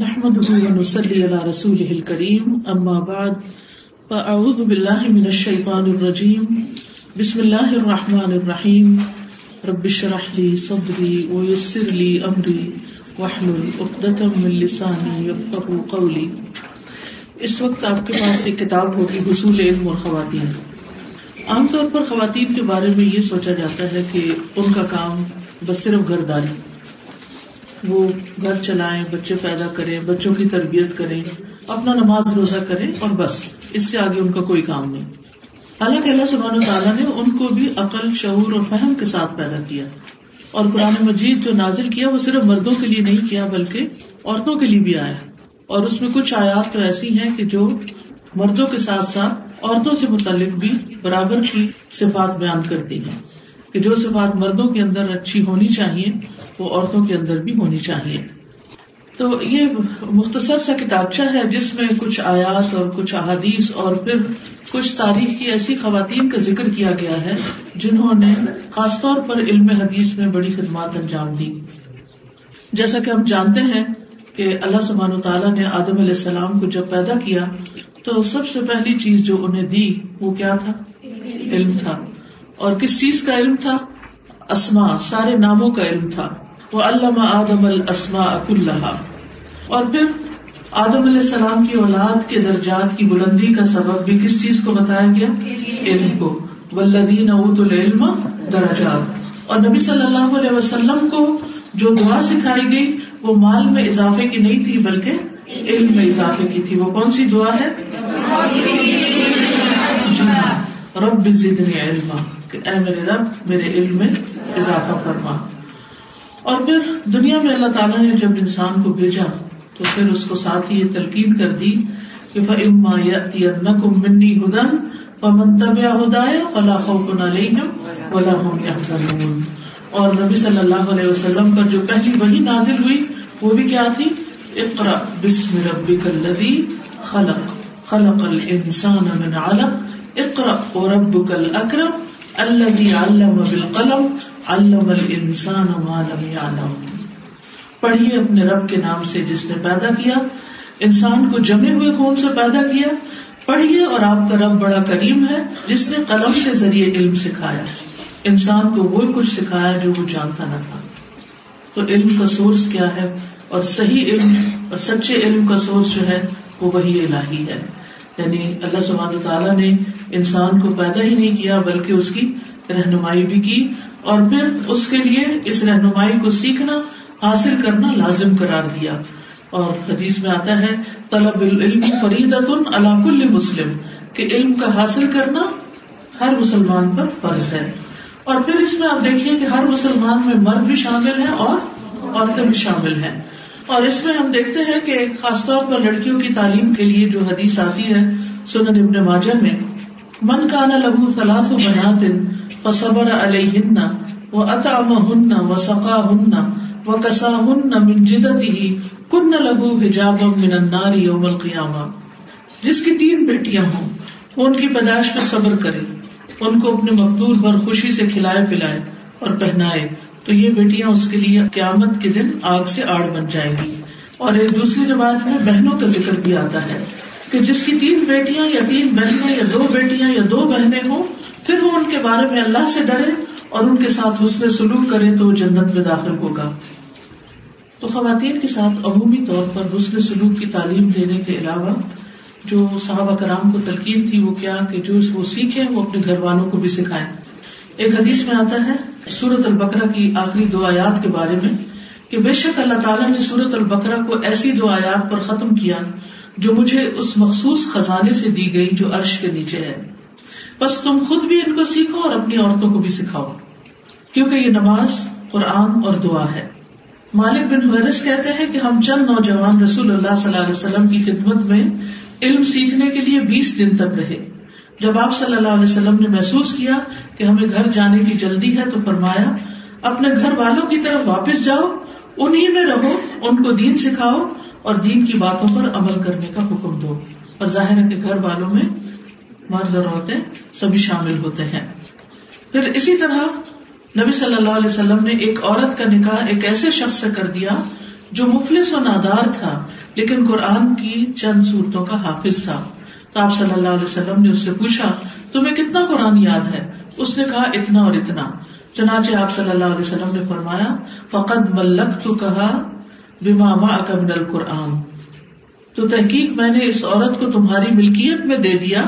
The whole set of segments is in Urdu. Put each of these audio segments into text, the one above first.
نحمده ونصلي على رسوله الكريم، أما بعد، فأعوذ بالله من الشيطان الرجيم. بسم الله الرحمن الرحيم. رب اشرح لي صدري ويسر لي أمري، واحلل عقدة من لساني يفقهوا قولي. اس وقت آپ کے پاس ایک کتاب ہوگی، حصول علم اور خواتین. عام طور پر خواتین کے بارے میں یہ سوچا جاتا ہے کہ ان کا کام بس صرف گھرداری وہ گھر چلائیں، بچے پیدا کریں، بچوں کی تربیت کریں، اپنا نماز روزہ کریں اور بس، اس سے آگے ان کا کوئی کام نہیں۔ حالانکہ اللہ سبحانہ تعالیٰ نے ان کو بھی عقل، شعور اور فہم کے ساتھ پیدا کیا۔ اور قرآن مجید جو نازل کیا، وہ صرف مردوں کے لیے نہیں کیا، بلکہ عورتوں کے لیے بھی آیا۔ اور اس میں کچھ آیات تو ایسی ہیں کہ جو مردوں کے ساتھ ساتھ عورتوں سے متعلق بھی برابر کی صفات بیان کرتی ہیں۔ کہ جو صفات مردوں کے اندر اچھی ہونی چاہیے، وہ عورتوں کے اندر بھی ہونی چاہیے۔ تو یہ مختصر سا کتابچہ ہے جس میں کچھ آیات اور کچھ احادیث اور پھر کچھ تاریخ کی ایسی خواتین کا ذکر کیا گیا ہے جنہوں نے خاص طور پر علم حدیث میں بڑی خدمات انجام دی۔ جیسا کہ ہم جانتے ہیں کہ اللہ سبحان و تعالیٰ نے آدم علیہ السلام کو جب پیدا کیا تو سب سے پہلی چیز جو انہیں دی وہ کیا تھا؟ علم تھا۔ اور کس چیز کا علم تھا؟ اسما سارے ناموں کا علم تھا۔ وہ علامہ آدم السما اک اللہ اور پھر آدم علیہ السلام کی اولاد کے درجات کی بلندی کا سبب بھی کس چیز کو بتایا گیا؟ علم کو۔ ولدین ابوت العلم درجات۔ اور نبی صلی اللہ علیہ وسلم کو جو دعا سکھائی گئی، وہ مال میں اضافے کی نہیں تھی، بلکہ علم میں اضافے کی تھی۔ وہ کون سی دعا ہے؟ جی ہاں رب زدنی علما، کہ اے میرے رب، میرے علم میں اضافہ فرما۔ اور پھر دنیا میں اللہ تعالیٰ نے جب انسان کو بھیجا، تو پھر اس کو ساتھ ہی یہ تلقین کر دی کہ فما یاتینکم منی ہدن فمن تبع ہدایا فلا خوف علیہم ولا هم يحزنون۔ اور نبی صلی اللہ علیہ وسلم پر جو پہلی وہی نازل ہوئی، وہ بھی کیا تھی؟ اقرا بسم ربک الذی خلق خلق الانسان من علق۔ اقرا وربک الاکرم الذي علم بالقلم، علم الانسان ما لم يعلم۔ پڑھیے اپنے رب کے نام سے جس نے پیدا کیا۔ انسان کو جمے ہوئے خون سے پیدا کیا۔ پڑھیے اور آپ کا رب بڑا کریم ہے، جس نے قلم کے ذریعے علم سکھایا۔ انسان کو وہ کچھ سکھایا جو وہ جانتا نہ تھا۔ تو علم کا سورس کیا ہے؟ اور صحیح علم اور سچے علم کا سورس جو ہے، وہ وہی الہی ہے۔ یعنی اللہ سبحانہ تعالیٰ نے انسان کو پیدا ہی نہیں کیا، بلکہ اس کی رہنمائی بھی کی اور پھر اس کے لیے اس رہنمائی کو سیکھنا، حاصل کرنا لازم قرار دیا۔ اور حدیث میں آتا ہے، طلب العلم فرید کل مسلم، کہ علم کا حاصل کرنا ہر مسلمان پر فرض ہے۔ اور پھر اس میں آپ دیکھیے کہ ہر مسلمان میں مرد بھی شامل ہے اور عورتیں بھی شامل ہیں۔ اور اس میں ہم دیکھتے ہیں کہ خاص طور پر لڑکیوں کی تعلیم کے لیے جو حدیث آتی ہے سنن ابن ماجہ میں من کا نا لگو فلاف بنات و صبر علیہ و اطام ہن و سقا ہن و کسا ہن من جدتی ہی کن لگو حجاب من النار یوم القیامہ۔ جس کی تین بیٹیاں ہوں وہ ان کی پیدائش پہ صبر کرے، ان کو اپنے مقدور پر خوشی سے کھلائے پلائے اور پہنائے، تو یہ بیٹیاں اس کے لیے قیامت کے دن آگ سے آڑ بن جائے گی۔ اور ایک دوسری روایت میں بہنوں کا ذکر بھی آتا ہے۔ کہ جس کی تین بیٹیاں یا تین بہنیں یا دو بیٹیاں یا دو بہنیں ہوں، پھر وہ ان کے بارے میں اللہ سے ڈرے اور ان کے ساتھ اس میں سلوک کرے تو وہ جنت میں داخل ہوگا۔ تو خواتین کے ساتھ عمومی طور پر حسن سلوک کی تعلیم دینے کے علاوہ جو صحابہ کرام کو تلقین تھی، وہ کیا کہ جو وہ سیکھے وہ اپنے گھر والوں کو بھی سکھائے ایک حدیث میں آتا ہے سورت البکرا کی آخری دو آیات کے بارے میں کہ بے شک اللہ تعالیٰ نے سورت البکرا کو ایسی دو آیات پر ختم کیا جو مجھے اس مخصوص خزانے سے دی گئی جو عرش کے نیچے ہے۔ بس تم خود بھی ان کو سیکھو اور اپنی عورتوں کو بھی سکھاؤ۔ کیونکہ یہ نماز قرآن اور دعا ہے۔ مالک بن حیرس کہتے ہیں کہ ہم چند نوجوان رسول اللہ صلی اللہ علیہ وسلم کی خدمت میں علم سیکھنے کے لیے بیس دن تک رہے۔ جب آپ صلی اللہ علیہ وسلم نے محسوس کیا کہ ہمیں گھر جانے کی جلدی ہے تو فرمایا، اپنے گھر والوں کی طرف واپس جاؤ انہیں میں رہو، ان کو دین سکھاؤ اور دین کی باتوں پر عمل کرنے کا حکم دو۔ اور ظاہر ہے کہ گھر والوں میں مرد اور عورتیں سبھی شامل ہوتے ہیں۔ پھر اسی طرح نبی صلی اللہ علیہ وسلم نے ایک عورت کا نکاح ایک ایسے شخص سے کر دیا جو مفلس و نادار تھا، لیکن قرآن کی چند صورتوں کا حافظ تھا۔ تو آپ صلی اللہ علیہ وسلم نے اس سے پوچھا، تمہیں کتنا قرآن یاد ہے؟ اس نے کہا، اتنا اور اتنا۔ چنانچہ آپ صلی اللہ علیہ وسلم نے فرمایا فقط ملک تو کہا بیما من القرآن۔ تو تحقیق میں نے اس عورت کو تمہاری ملکیت میں دے دیا،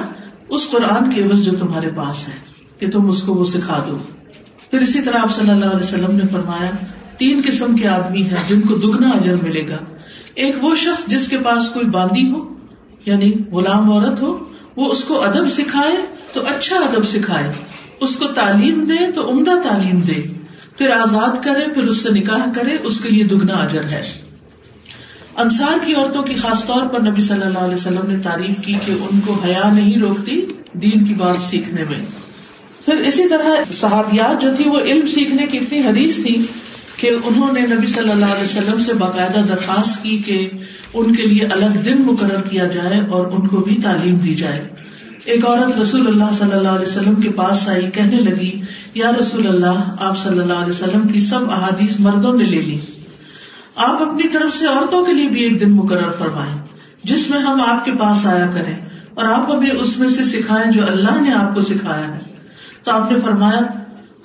اس قرآن کے عوض جو تمہارے پاس ہے، کہ تم اس کو وہ سکھا دو۔ پھر اسی طرح آپ صلی اللہ علیہ وسلم نے فرمایا، تین قسم کے آدمی ہیں جن کو دگنا اجر ملے گا۔ ایک وہ شخص جس کے پاس کوئی باندی ہو یعنی غلام عورت ہو، وہ اس کو ادب سکھائے تو اچھا ادب سکھائے۔ اس کو تعلیم دے تو عمدہ تعلیم دے۔ پھر آزاد کرے، پھر اس سے نکاح کرے، اس کے لیے دگنا اجر ہے۔ انصار کی عورتوں کی خاص طور پر نبی صلی اللہ علیہ وسلم نے تعریف کی کہ ان کو حیا نہیں روکتی دین کی بات سیکھنے میں۔ پھر اسی طرح صحابیات جو تھی، وہ علم سیکھنے کی اتنی حدیث تھی کہ انہوں نے نبی صلی اللہ علیہ وسلم سے باقاعدہ درخواست کی کہ ان کے لیے الگ دن مقرر کیا جائے اور ان کو بھی تعلیم دی جائے۔ ایک عورت رسول اللہ صلی اللہ علیہ وسلم کے پاس آئی، کہنے لگی یا رسول اللہ، آپ صلی اللہ علیہ وسلم کی سب احادیث مردوں نے لے لی۔ آپ اپنی طرف سے عورتوں کے لیے بھی ایک دن مقرر فرمائیں، جس میں ہم آپ کے پاس آیا کریں اور آپ ہمیں اس میں سے سکھائیں جو اللہ نے آپ کو سکھایا ہے۔ تو آپ نے فرمایا،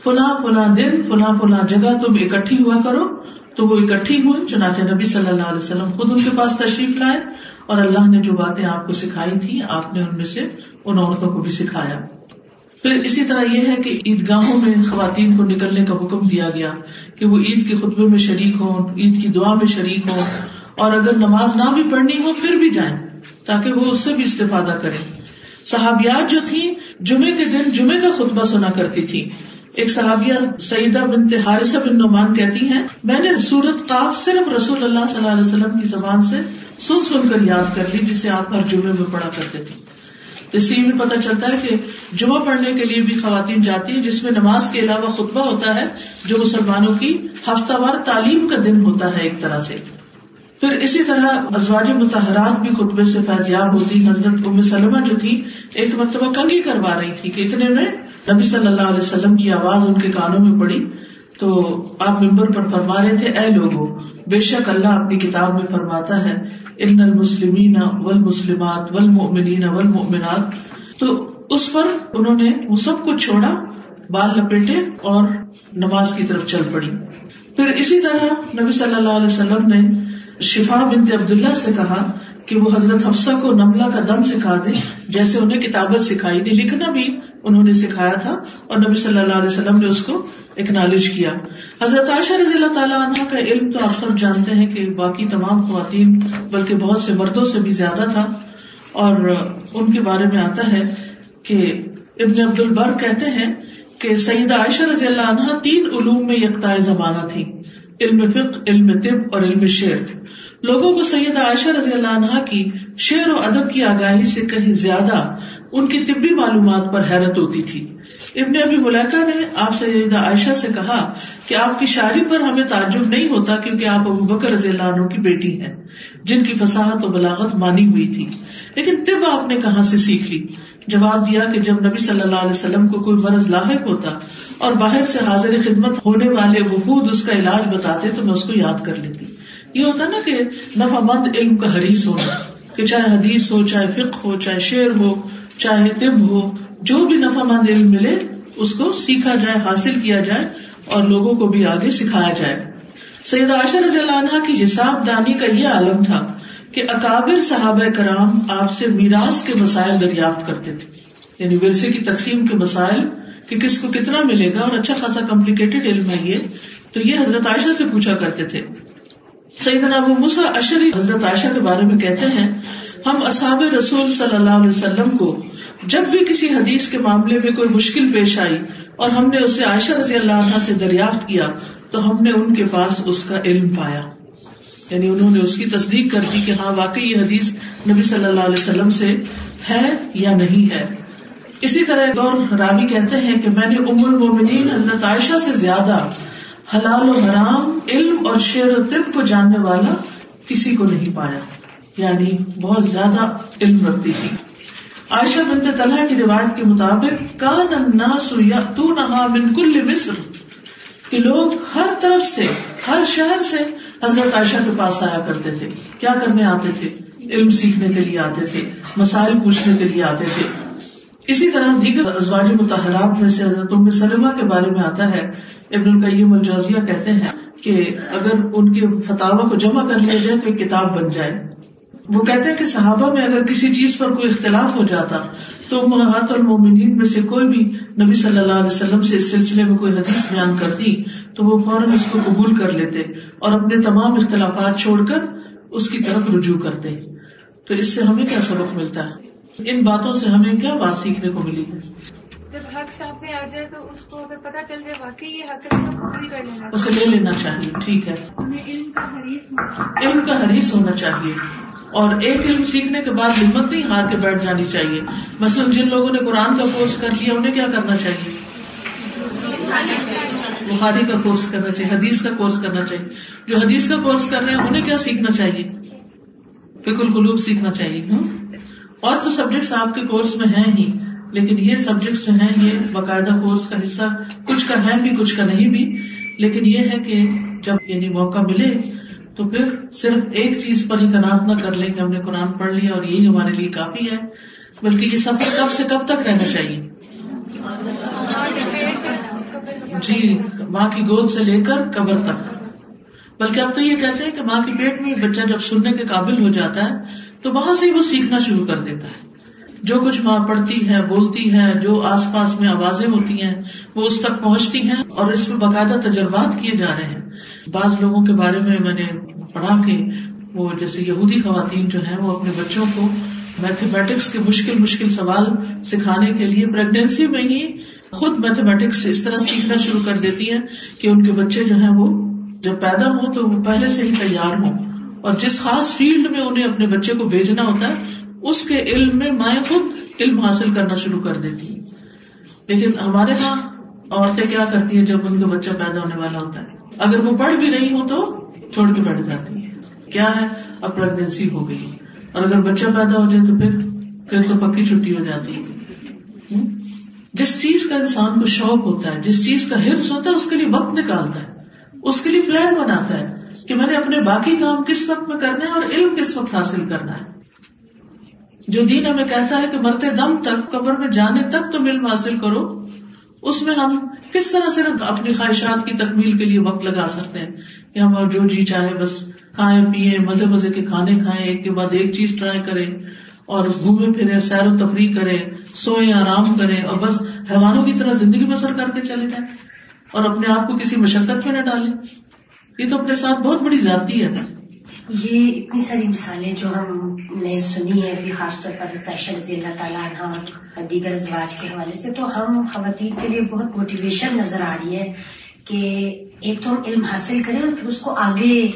فلاں فلاں دن، فلاں فلاں جگہ تم اکٹھی ہوا کرو۔ تو وہ اکٹھی ہوئی چنانچہ نبی صلی اللہ علیہ وسلم خود ان کے پاس تشریف لائے اور اللہ نے جو باتیں آپ کو سکھائی تھی آپ نے ان میں سے ان عورتوں کو بھی سکھایا۔ پھر اسی طرح یہ ہے کہ عیدگاہوں میں خواتین کو نکلنے کا حکم دیا گیا کہ وہ عید کے خطبے میں شریک ہوں، عید کی دعا میں شریک ہوں، اور اگر نماز نہ بھی پڑھنی ہو پھر بھی جائیں، تاکہ وہ اس سے بھی استفادہ کریں۔ صحابیات جو تھی جمعے کے دن جمعے کا خطبہ سنا کرتی تھی۔ ایک صحابیہ سعیدہ بن حارثہ بن نعمان کہتی ہیں، میں نے سورت قاف صرف رسول اللہ صلی اللہ علیہ وسلم کی زبان سے سن سن کر یاد کر لی، جسے آپ ہر جمعے میں پڑھا کرتے تھے۔ تو اس میں پتا چلتا ہے کہ جمعہ پڑھنے کے لیے بھی خواتین جاتی ہیں، جس میں نماز کے علاوہ خطبہ ہوتا ہے، جو مسلمانوں کی ہفتہ وار تعلیم کا دن ہوتا ہے ایک طرح سے۔ پھر اسی طرح ازواج متحرات بھی خطبے سے فیضیاب ہوتی حضرت ام سلمہ جو تھی، ایک مرتبہ کنگھی کروا رہی تھی کہ اتنے میں نبی صلی اللہ علیہ وسلم کی آواز ان کے کانوں میں پڑی۔ تو آپ ممبر پر فرما رہے تھے، اے لوگوں، بے شک اللہ اپنی کتاب میں فرماتا ہے، ان المسلمین والمسلمات والمؤمنین والمؤمنات۔ تو اس پر انہوں نے وہ سب کچھ چھوڑا، بال لپیٹے اور نماز کی طرف چل پڑی۔ پھر اسی طرح نبی صلی اللہ علیہ وسلم نے شفا بنت عبداللہ سے کہا کہ وہ حضرت حفصہ کو نملہ کا دم سکھا دے، جیسے انہیں کتابت سکھائی تھی لکھنا بھی انہوں نے سکھایا تھا اور نبی صلی اللہ علیہ وسلم نے اس کو اکنالج کیا۔ حضرت عائشہ رضی اللہ تعالیٰ عنہ کا علم تو آپ سب جانتے ہیں کہ باقی تمام خواتین، بلکہ بہت سے مردوں سے بھی زیادہ تھا۔ اور ان کے بارے میں آتا ہے کہ ابن عبد البر کہتے ہیں کہ سعید عائشہ رضی اللہ عنہ تین علوم میں یکتا زمانہ تھی علم فقہ، علم طب اور علم شعر۔ لوگوں کو سید عائشہ رضی اللہ عنہ کی شعر و ادب کی آگاہی سے کہیں زیادہ ان کی طبی معلومات پر حیرت ہوتی تھی۔ ابن ابی ملیکا نے آپ سید عائشہ سے کہا کہ آپ کی شاعری پر ہمیں تعجب نہیں ہوتا کیونکہ آپ ابو بکر رضی اللہ عنہ کی بیٹی ہیں، جن کی فصاحت و بلاغت مانی ہوئی تھی۔ لیکن طب آپ نے کہاں سے سیکھ لی؟ جواب دیا کہ جب نبی صلی اللہ علیہ وسلم کو کوئی مرض لاحق ہوتا اور باہر سے حاضر خدمت ہونے والے وفود اس کا علاج بتاتے تو میں اس کو یاد کر لیتی۔ یہ ہوتا نا کہ نفا مند علم کا حریث ہونا کہ چاہے حدیث ہو، چاہے فکر ہو، چاہے شعر ہو، چاہے طب ہو، جو بھی نفا مند علم ملے، اس کو سیکھا جائے، حاصل کیا جائے اور لوگوں کو بھی آگے سکھایا جائے۔ سید عاشر رضی اللہ عنہ کی حساب دانی کا یہ عالم تھا کہ اکابر صحابہ کرام آپ سے میراث کے مسائل دریافت کرتے تھے۔ یعنی ورثے کی تقسیم کے مسائل کہ کس کو کتنا ملے گا اور اچھا خاصا کمپلیکیٹڈ علم ہے یہ۔ تو یہ حضرت عائشہ سے پوچھا کرتے تھے سیدنا ابو مسا اشری حضرت عائشہ کے بارے میں کہتے ہیں، ہم اصحاب رسول صلی اللہ علیہ وسلم کو جب بھی کسی حدیث کے معاملے میں کوئی مشکل پیش آئی اور ہم نے اسے عائشہ رضی اللہ عنہ سے دریافت کیا، تو ہم نے ان کے پاس اس کا علم پایا۔ یعنی انہوں نے اس کی تصدیق کر دی کہ ہاں واقعی یہ حدیث نبی صلی اللہ علیہ وسلم سے ہے یا نہیں ہے۔ اسی طرح ایک اور راوی کہتے ہیں کہ میں نے ام المومنین حضرت عائشہ سے زیادہ حلال و حرام، علم اور شعر و طب کو جاننے والا کسی کو نہیں پایا۔ یعنی بہت زیادہ علم رکھتی تھی۔ عائشہ بنت طلحہ کی روایت کے مطابق، کان الناس یاتون من کل مصر کہ لوگ ہر طرف سے، ہر شہر سے حضرت عائشہ کے پاس آیا کرتے تھے۔ کیا کرنے آتے تھے؟ علم سیکھنے کے لیے آتے تھے، مسائل پوچھنے کے لیے آتے تھے۔ اسی طرح دیگر ازواج متحرات میں سے حضرت ام سلمہ کے بارے میں آتا ہے ابن القیم الجوزیہ کہتے ہیں کہ اگر ان کے فتح کو جمع کر لیا جائے تو ایک کتاب بن جائے۔ وہ کہتے ہیں کہ صحابہ میں اگر کسی چیز پر کوئی اختلاف ہو جاتا تو محاط المومنین میں سے کوئی بھی نبی صلی اللہ علیہ وسلم سے اس سلسلے میں کوئی حدیث بیان کرتی تو وہ فوراً اس کو قبول کر لیتے اور اپنے تمام اختلافات چھوڑ کر اس کی طرف رجوع کرتے۔ تو اس سے ہمیں کیا سبق ملتا ہے؟ ان باتوں سے ہمیں کیا بات سیکھنے کو ملی؟ ہے جب حق سامنے آ جائے تو اس کو اگر پتا چل جائے واقعی یہ حق ہے تو قبول کر لینا اسے لے لینا چاہیے ٹھیک ہے۔ علم کا علم کا حریث ہونا چاہیے۔ اور ایک علم سیکھنے کے بعد ہمت نہیں ہار کے بیٹھ جانی چاہیے۔ مثلاً جن لوگوں نے قرآن کا کورس کر لیا انہیں کیا کرنا چاہیے؟ بخاری کا کورس کرنا چاہیے حدیث کا کورس کرنا چاہیے۔ جو حدیث کا کورس کر رہے ہیں انہیں کیا سیکھنا چاہیے؟ فکر القلوب سیکھنا چاہیے۔ اور تو سبجیکٹس آپ کے کورس میں ہیں ہی۔ لیکن یہ سبجیکٹس جو ہیں یہ باقاعدہ کورس کا حصہ کچھ کا ہے بھی، کچھ کا نہیں بھی۔ لیکن یہ ہے کہ جب یعنی موقع ملے تو پھر صرف ایک چیز پر ہی کنات نہ کر لیں کہ ہم نے قرآن پڑھ لیا اور یہی ہمارے لیے کافی ہے۔ بلکہ یہ سفر کب سے کب تک رہنا چاہیے؟ جی ماں کی گود سے لے کر قبر تک۔ بلکہ اب تو یہ کہتے ہیں کہ ماں کے پیٹ میں بچہ جب سننے کے قابل ہو جاتا ہے تو وہاں سے ہی وہ سیکھنا شروع کر دیتا ہے۔ جو کچھ ماں پڑھتی ہے بولتی ہے جو آس پاس میں آوازیں ہوتی ہیں، وہ اس تک پہنچتی ہیں اور اس میں باقاعدہ تجربات کیے جا رہے ہیں۔ بعض لوگوں کے بارے میں میں نے پڑھا کہ وہ جیسے یہودی خواتین جو ہیں، وہ اپنے بچوں کو میتھمیٹکس کے مشکل مشکل سوال سکھانے کے لیے پریگنینسی میں ہی خود میتھمیٹکس اس طرح سیکھنا شروع کر دیتی ہیں کہ ان کے بچے جو ہیں وہ جب پیدا ہوں تو وہ پہلے سے ہی تیار ہوں۔ اور جس خاص فیلڈ میں انہیں اپنے بچے کو بھیجنا ہوتا ہے اس کے علم میں مائیں خود علم حاصل کرنا شروع کر دیتی لیکن ہمارے یہاں عورتیں کیا کرتی ہیں جب ان کا بچہ پیدا ہونے والا ہوتا ہے؟ اگر وہ پڑھ بھی رہی ہوں تو چھوڑ کے بیٹھ جاتی ہے کیا ہے؟ اب پرگنسی ہو گئی۔ اور اگر بچہ پیدا ہو جائے تو پھر پھر تو پکی چھٹی ہو جاتی ہے۔ جس چیز کا انسان کو شوق ہوتا ہے، جس چیز کا ہرس ہوتا ہے، اس کے لیے وقت نکالتا ہے۔ اس کے لیے پلان بناتا ہے کہ میں نے اپنے باقی کام کس وقت میں کرنا ہے اور علم کس وقت حاصل کرنا ہے۔ جو دین ہمیں کہتا ہے کہ مرتے دم تک، قبر میں جانے تک تم علم حاصل کرو، اس میں ہم کس طرح سے اپنی خواہشات کی تکمیل کے لیے وقت لگا سکتے ہیں؟ کہ ہم جو جی چاہے بس کھائیں پیئے مزے مزے کے کھانے کھائیں، ایک کے بعد ایک چیز ٹرائی کریں اور گھومے پھرے، سیر و تفریح کریں، سوئیں، آرام کریں اور بس حیوانوں کی طرح زندگی بسر کر کے چلے جائیں اور اپنے آپ کو کسی مشقت میں نہ ڈالیں۔ یہ تو اپنے ساتھ بہت بڑی ذاتی ہے۔ یہ اتنی ساری مثالیں جو ہم نے سنی ہے ابھی خاص طور پر رضی اللہ تعالیٰ عنہ دیگر ازواج کے حوالے سے، تو ہم خواتین کے لیے بہت موٹیویشن نظر آ رہی ہے کہ ایک تو ہم علم حاصل کریں اور پھر اس کو آگے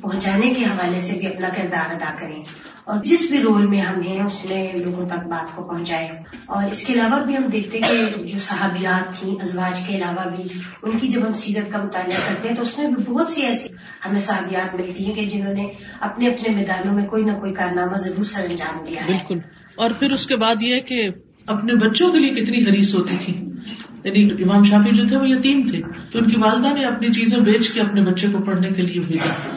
پہنچانے کے حوالے سے بھی اپنا کردار ادا کریں۔ اور جس بھی رول میں ہم ہیں، اس میں لوگوں تک بات کو پہنچائے۔ اور اس کے علاوہ بھی ہم دیکھتے ہیں کہ جو صحابیات تھیں، ازواج کے علاوہ بھی، ان کی جب ہم سیرت کا مطالعہ کرتے ہیں تو اس میں بھی بہت سی ایسی ہمیں صحابیات ملتی ہیں کہ جنہوں نے اپنے اپنے میدانوں میں کوئی نہ کوئی کارنامہ ضرور سر انجام دیا بالکل۔ اور پھر اس کے بعد یہ کہ اپنے بچوں کے لیے کتنی حریص ہوتی تھی۔ یعنی امام شافی جو تھے، وہ یتیم تھے۔ تو ان کی والدہ نے اپنی چیزیں بیچ کے اپنے بچے کو پڑھنے کے لیے بھیجا۔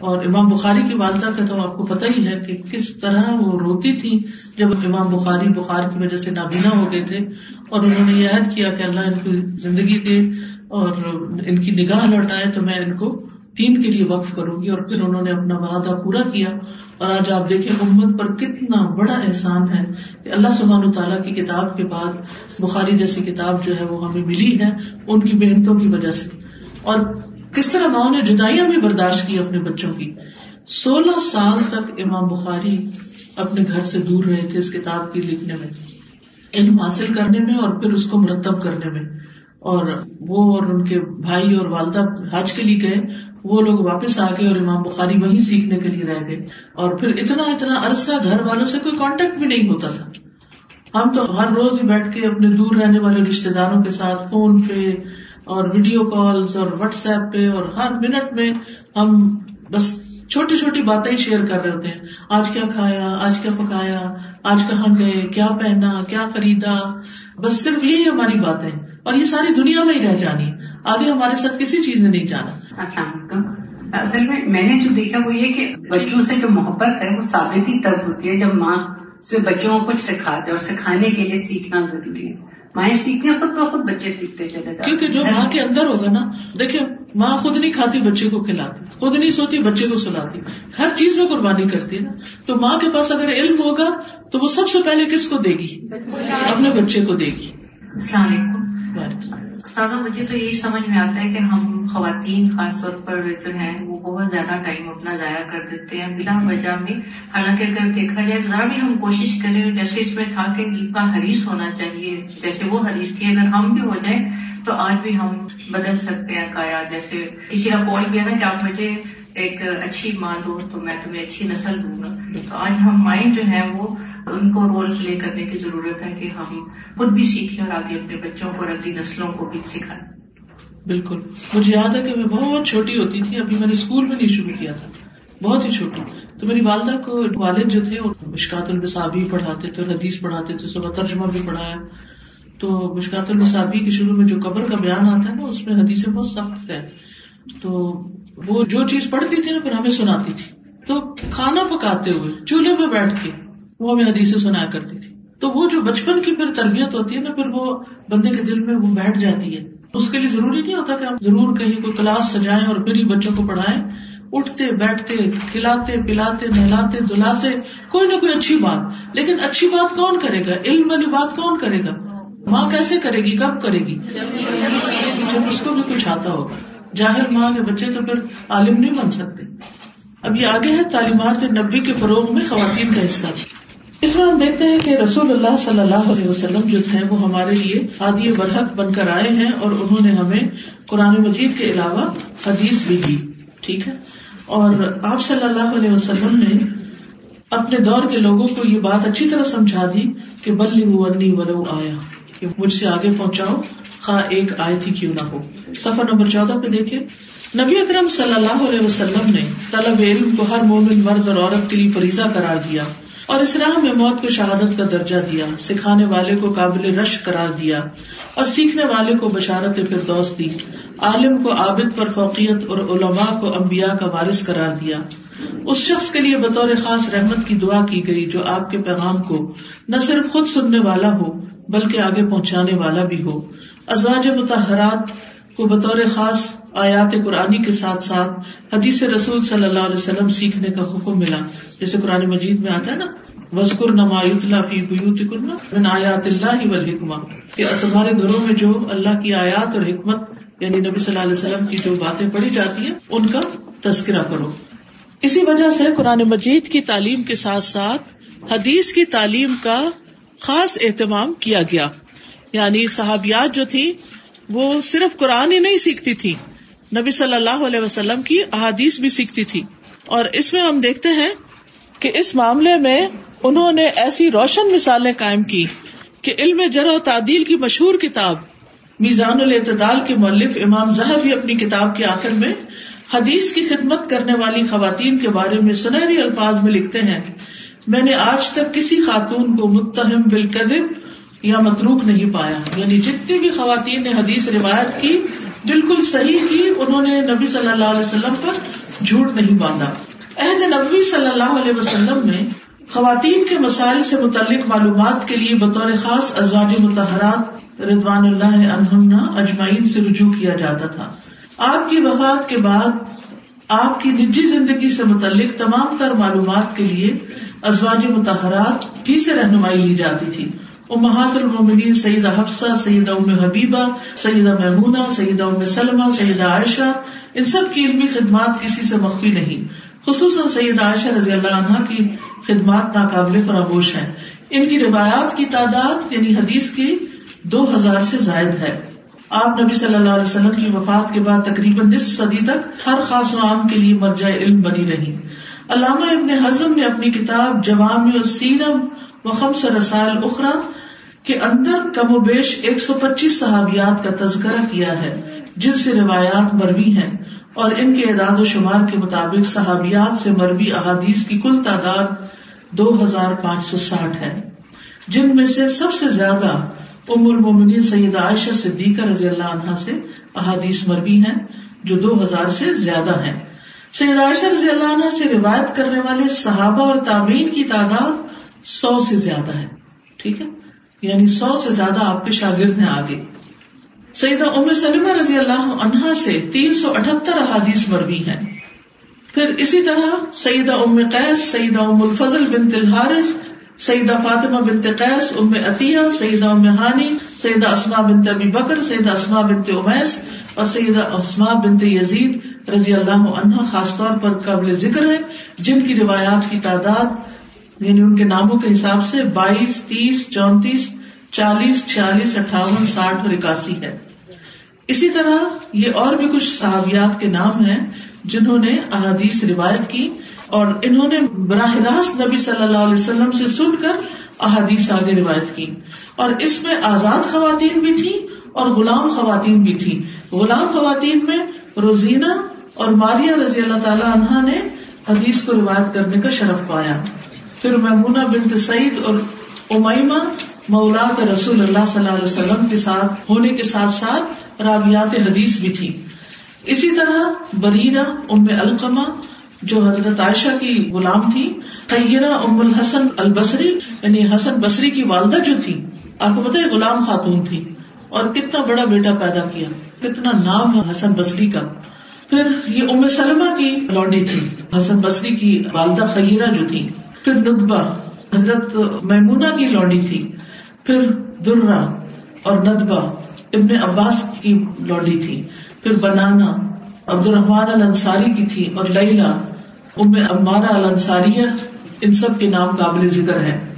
اور امام بخاری کی والدہ کا تو آپ کو پتا ہی ہے کہ کس طرح وہ روتی تھی جب امام بخاری بخار کی وجہ سے نابینا ہو گئے تھے اور انہوں نے یہ عہد کیا کہ اللہ ان کی زندگی دے اور ان کی نگاہ لوٹائے تو میں ان کو تین کے لیے وقف کروں گی اور پھر انہوں نے اپنا وعدہ پورا کیا اور آج آپ دیکھیں امت پر کتنا بڑا احسان ہے کہ اللہ سبحان تعالیٰ کی کتاب کے بعد بخاری جیسی کتاب جو ہے وہ ہمیں ملی ہے ان کی محنتوں کی وجہ سے اور کس طرح ماں نے جدائیاں بھی برداشت کی اپنے بچوں کی؟ سولہ سال تک امام بخاری اپنے گھر سے دور رہے تھے اس کتاب کی لکھنے میں، علم حاصل کرنے میں اور پھر اس کو مرتب کرنے میں۔ اور وہ اور ان کے بھائی اور والدہ حج کے لیے گئے، وہ لوگ واپس آ گئے اور امام بخاری وہیں سیکھنے کے لیے رہ گئے۔ اور پھر اتنا اتنا عرصہ گھر والوں سے کوئی کانٹیکٹ بھی نہیں ہوتا تھا۔ ہم تو ہر روز ہی بیٹھ کے اپنے دور رہنے والے رشتے داروں کے ساتھ فون پہ اور ویڈیو کالز اور واٹس ایپ پہ اور ہر منٹ میں ہم بس چھوٹی چھوٹی باتیں ہی شیئر کر رہے ہوتے ہیں۔ آج کیا کھایا؟ آج کیا پکایا؟ آج کہاں گئے؟ کیا پہنا؟ کیا خریدا؟ بس صرف یہی ہماری باتیں۔ اور یہ ساری دنیا میں ہی رہ جانی۔ آگے ہمارے ساتھ کسی چیز نے نہیں جانا۔ السلام علیکم۔ اصل میں میں نے جو دیکھا وہ یہ کہ بچوں سے جو محبت ہے وہ ثابت ہی تب ہوتی ہے جب ماں سے بچوں کو کچھ سکھاتے اور سکھانے کے لیے سیکھنا ضروری ہے۔ مائیں سیکھتی ہیں خود بخود بچے سیکھتے چلے جاتے کیونکہ جو ماں کے اندر ہوگا نا دیکھیں ماں خود نہیں کھاتی بچے کو کھلاتی۔ خود نہیں سوتی بچے کو سلاتی۔ ہر چیز میں قربانی کرتی ہے نا۔ تو ماں کے پاس اگر علم ہوگا تو وہ سب سے پہلے کس کو دے گی؟ اپنے بچے کو دے گی۔ السلام علیکم استاذہ، مجھے تو یہی سمجھ میں آتا ہے کہ ہم خواتین خاص طور پر جو ہیں، وہ بہت زیادہ ٹائم اپنا ضائع کر دیتے ہیں بلا وجہ میں۔ حالانکہ اگر دیکھا جائے ذرا بھی ہم کوشش کریں، جیسے اس میں تھا کہ دل کا حریث ہونا چاہیے، جیسے وہ حریث تھی۔ اگر ہم بھی ہو جائیں تو آج بھی ہم بدل سکتے ہیں کایا جیسے کسی کا کال کیا نا کہ آپ مجھے ایک اچھی ماں دو تو میں تمہیں اچھی نسل دوں گا۔ تو آج ہم مائنڈ جو ہے وہ ان کو رول پلے کرنے کی ضرورت ہے کہ ہم خود بھی سیکھیں اور آگے اپنے بچوں کو اور اگلی نسلوں کو بھی سکھائیں۔ بالکل۔ مجھے یاد ہے کہ میں بہت چھوٹی ہوتی تھی، ابھی میں نے اسکول میں نہیں شروع کیا تھا۔ بہت ہی چھوٹی۔ تو میری والدہ کو والد جو تھے مشکات البصابی پڑھاتے تھے حدیث پڑھاتے تھے، صبح ترجمہ بھی پڑھایا۔ تو مشکات البصابی کے شروع میں جو قبر کا بیان آتا ہے نا، اس میں حدیثیں بہت سخت ہے تو وہ جو چیز پڑھتی تھی نا، پھر ہمیں سناتی تھی۔ تو کھانا پکاتے ہوئے، چولہے پہ بیٹھ کے وہ ہمیں حدیثیں سنایا کرتی تھی۔ تو وہ جو بچپن کی پھر تربیت ہوتی ہے نا، پھر وہ بندے کے دل میں وہ بیٹھ جاتی ہے۔ اس کے لیے ضروری نہیں ہوتا کہ ہم ضرور کہیں کوئی کلاس سجائیں اور پھر ہی بچوں کو پڑھائیں۔ اٹھتے، بیٹھتے، کھلاتے، پلاتے، نہلاتے دلاتے کوئی نہ کوئی اچھی بات۔ لیکن اچھی بات کون کرے گا؟ علم والی بات کون کرے گا؟ ماں کیسے کرے گی؟ کب کرے گی؟ جب اس کو بھی کچھ آتا ہوگا۔ جاہر ماں کے بچے تو پھر عالم نہیں بن سکتے۔ اب یہ آگے ہے، تعلیمات نبی کے فروغ میں خواتین کا حصہ۔ اس میں ہم دیکھتے ہیں کہ رسول اللہ صلی اللہ علیہ وسلم جو تھے وہ ہمارے لیے عادی برحق بن کر آئے ہیں اور انہوں نے ہمیں قرآن مجید کے علاوہ حدیث بھی دی، ٹھیک ہے؟ اور آپ صلی اللہ علیہ وسلم نے اپنے دور کے لوگوں کو یہ بات اچھی طرح سمجھا دی کہ بلی ورنی ولو آیا۔ کہ مجھ سے آگے پہنچاؤ۔ خواہ ایک آئے تھی کیوں نہ ہو۔ سفر نمبر چودہ پہ دیکھے نبی اکرم صلی اللہ علیہ وسلم نے طلب علم کو ہر مومن مرد اور عورت کے لیے فریضہ قرار دیا اور اسلام میں موت کو شہادت کا درجہ دیا، سکھانے والے کو قابل رش قرار دیا اور سیکھنے والے کو بشارت فردوس دی۔ عالم کو عابد پر فوقیت اور علماء کو انبیاء کا وارث قرار دیا۔ اس شخص کے لیے بطور خاص رحمت کی دعا کی گئی جو آپ کے پیغام کو نہ صرف خود سننے والا ہو بلکہ آگے پہنچانے والا بھی ہو۔ ازواج متحرات کو بطور خاص آیات قرآنی کے ساتھ ساتھ حدیث رسول صلی اللہ علیہ وسلم سیکھنے کا حکم ملا۔ جیسے قرآن مجید میں آتا ہے نا وسکر نما فی بیوت من آیات اللہ والحکمہ کہ تمہارے گھروں میں جو اللہ کی آیات اور حکمت یعنی نبی صلی اللہ علیہ وسلم کی جو باتیں پڑھی جاتی ہیں، ان کا تذکرہ کرو۔ اسی وجہ سے قرآن مجید کی تعلیم کے ساتھ ساتھ حدیث کی تعلیم کا خاص اہتمام کیا گیا۔ یعنی صحابیات جو تھی، وہ صرف قرآن ہی نہیں سیکھتی تھی، نبی صلی اللہ علیہ وسلم کی احادیث بھی سیکھتی تھی۔ اور اس میں ہم دیکھتے ہیں کہ اس معاملے میں انہوں نے ایسی روشن مثالیں قائم کی کہ علم جر و تعدیل کی مشہور کتاب، میزان الاعتدال کے مولف امام زہر بھی اپنی کتاب کے آخر میں حدیث کی خدمت کرنے والی خواتین کے بارے میں سنہری الفاظ میں لکھتے ہیں۔ میں نے آج تک کسی خاتون کو متہم بالکذب یا متروک نہیں پایا یعنی جتنی بھی خواتین نے حدیث روایت کی، بالکل صحیح کی، انہوں نے نبی صلی اللہ علیہ وسلم پر جھوٹ نہیں باندھا۔ عہد نبی صلی اللہ علیہ وسلم میں خواتین کے مسائل سے متعلق معلومات کے لیے بطور خاص ازواج متحرات رضوان اللہ اجمعین سے رجوع کیا جاتا تھا۔ آپ کی وفات کے بعد آپ کی نجی زندگی سے متعلق تمام تر معلومات کے لیے ازواج متحرات ہی سے رہنمائی لی جاتی تھی۔ امہات المومنین سیدہ حفصہ، سیدہ ام حبیبہ، سیدہ محمونہ سیدہ ام سلمہ، سیدہ عائشہ، ان سب کی علمی خدمات کسی سے مخفی نہیں۔ خصوصاً سید عائشہ رضی اللہ عنہ کی خدمات ناقابل فراموش ہیں۔ ان کی روایات کی تعداد یعنی حدیث کی دو ہزار سے زائد ہے۔ آپ نبی صلی اللہ علیہ وسلم کی وفات کے بعد تقریباً نصف صدی تک ہر خاص و عام کے لیے مرجع علم بنی رہی۔ علامہ ابن حزم نے اپنی کتاب جوام السیرم و خمس رسائل اخرا کے اندر کم و بیش ایک سو پچیس صحابیات کا تذکرہ کیا ہے، جن سے روایات مروی ہیں اور ان کے اعداد و شمار کے مطابق صحابیات سے مروی احادیث کی کل تعداد دو ہزار پانچ سو ساٹھ ہے، جن میں سے سب سے زیادہ ام المومنین سید عائشہ صدیقہ رضی اللہ عنہ سے احادیث مروی ہیں، جو دو ہزار سے زیادہ ہیں۔ سید عائشہ رضی اللہ عنہ سے روایت کرنے والے صحابہ اور تابعین کی تعداد سو سے زیادہ ہے۔ ٹھیک ہے؟ یعنی سو سے زیادہ آپ کے شاگرد ہیں آگے۔ سیدہ ام سلمہ رضی اللہ عنہا سے تین سو اٹھہتر احادیث مروی ہیں۔ پھر اسی طرح سیدہ ام قیس، سیدہ ام الفضل بنت الحارث سیدہ فاطمہ بنت قیس، ام عطیہ، سیدہ ام ہانی سیدہ اسما بنت ابی بکر، سیدہ اسما بنت امیس اور سیدہ اسما بنت یزید رضی اللہ عنہ، خاص طور پر قابل ذکر ہے جن کی روایات کی تعداد یعنی ان کے ناموں کے حساب سے بائیس، تیس، چونتیس، چالیس، چھیالیس، اٹھاون، ساٹھ اور اکاسی ہے۔ اسی طرح یہ اور بھی کچھ صحابیات کے نام ہیں جنہوں نے احادیث روایت کی۔ اور انہوں نے براہ راست نبی صلی اللہ علیہ وسلم سے سن کر احادیث آگے روایت کی۔ اور اس میں آزاد خواتین بھی تھی اور غلام خواتین بھی تھی غلام خواتین میں روزینہ اور ماریہ رضی اللہ تعالی عنہ نے حدیث کو روایت کرنے کا شرف پایا۔ پھر محمونہ بنت سعید اور امیما مولاد رسول اللہ صلی اللہ علیہ وسلم کے ساتھ، ہونے کے ساتھ ساتھ رابیات حدیث بھی تھی اسی طرح بریرا ام القما جو حضرت عائشہ کی غلام تھی خیرہ ام الحسن البصری یعنی حسن بصری کی والدہ جو تھی، آپ کو پتا ہے غلام خاتون تھی، اور کتنا بڑا بیٹا پیدا کیا، کتنا نام ہے حسن بصری کا۔ پھر یہ ام سلمہ کی لوڈی تھی، حسن بصری کی والدہ خیرہ جو تھی۔ پھر ندبا حضرت میمونہ کی لوڈی تھی۔ پھر درا اور ندبا ابن عباس کی لوڈی تھی۔ پھر بنانا عبد الرحمان الانصاری کی تھی اور لیلا ام امارا الانصاریہ، ان سب کے نام قابل ذکر ہے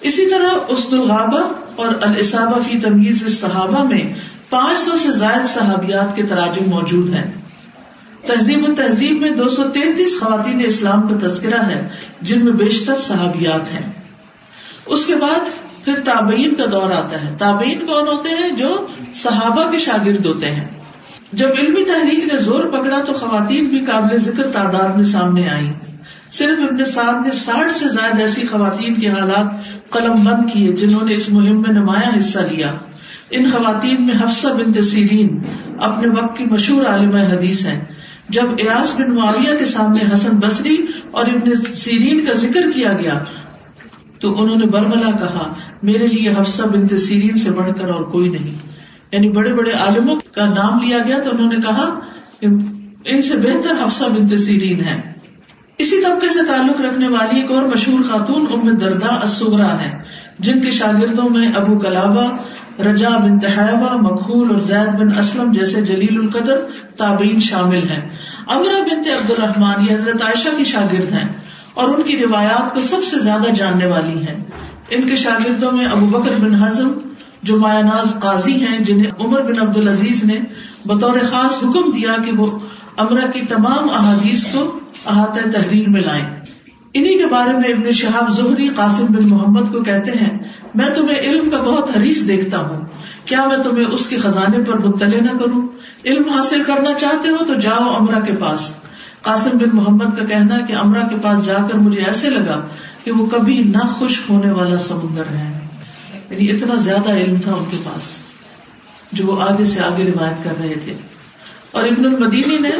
اسی طرح اسد الغابہ اور الصابہ فی تمیز صحابہ میں پانچ سو سے زائد صحابیات کے تراجم موجود ہیں۔ تہذیب و تہذیب میں دو سو تینتیس خواتین اسلام کا تذکرہ ہے، جن میں بیشتر صحابیات ہیں۔ اس کے بعد پھر تابعین کا دور آتا ہے۔ تابعین کون ہوتے ہیں؟ جو صحابہ کے شاگرد ہوتے ہیں۔ جب علمی تحریک نے زور پکڑا تو خواتین بھی قابل ذکر تعداد میں سامنے آئی صرف ابن سعد نے ساٹھ سے زائد ایسی خواتین کے حالات قلم بند کیے جنہوں نے اس مہم میں نمایاں حصہ لیا۔ ان خواتین میں حفصہ بن تسیرین اپنے وقت کی مشہور عالم حدیث ہیں۔ جب ایاس بن معاویہ کے سامنے حسن بصری اور ابن سیرین کا ذکر کیا گیا تو انہوں نے برملا کہا، میرے لیے حفصہ بن تسیرین سے بڑھ کر اور کوئی نہیں۔ یعنی بڑے بڑے عالموں کا نام لیا گیا تو انہوں نے کہا ان سے بہتر حفصہ بنت سیرین ہے اسی طبقے سے تعلق رکھنے والی ایک اور مشہور خاتون ام دردا اسغرا ہے جن کے شاگردوں میں ابو کلابا رجا بن تحابہ مقبول اور زید بن اسلم جیسے جلیل القدر تابعین شامل ہیں۔ امرا بنت عبد الرحمان یہ حضرت عائشہ کی شاگرد ہیں اور ان کی روایات کو سب سے زیادہ جاننے والی ہیں۔ ان کے شاگردوں میں ابو بکر بن ہزم جو مایا ناز قاضی ہیں جنہیں عمر بن عبد العزیز نے بطور خاص حکم دیا کہ وہ امرا کی تمام احادیث کو احاطہ تحریر میں لائیں۔ انہیں کے بارے میں ابن شہاب زہری، قاسم بن محمد کو کہتے ہیں، میں تمہیں علم کا بہت حریث دیکھتا ہوں۔ کیا میں تمہیں اس کے خزانے پر مطلع نہ کروں؟ علم حاصل کرنا چاہتے ہو تو جاؤ امرا کے پاس۔ قاسم بن محمد کا کہنا کہ امرا کے پاس جا کر مجھے ایسے لگا کہ وہ کبھی نہ خشک ہونے والا سمندر ہے۔ یعنی اتنا زیادہ علم تھا ان کے پاس جو وہ آگے سے آگے روایت کر رہے تھے۔ اور ابن المدینی نے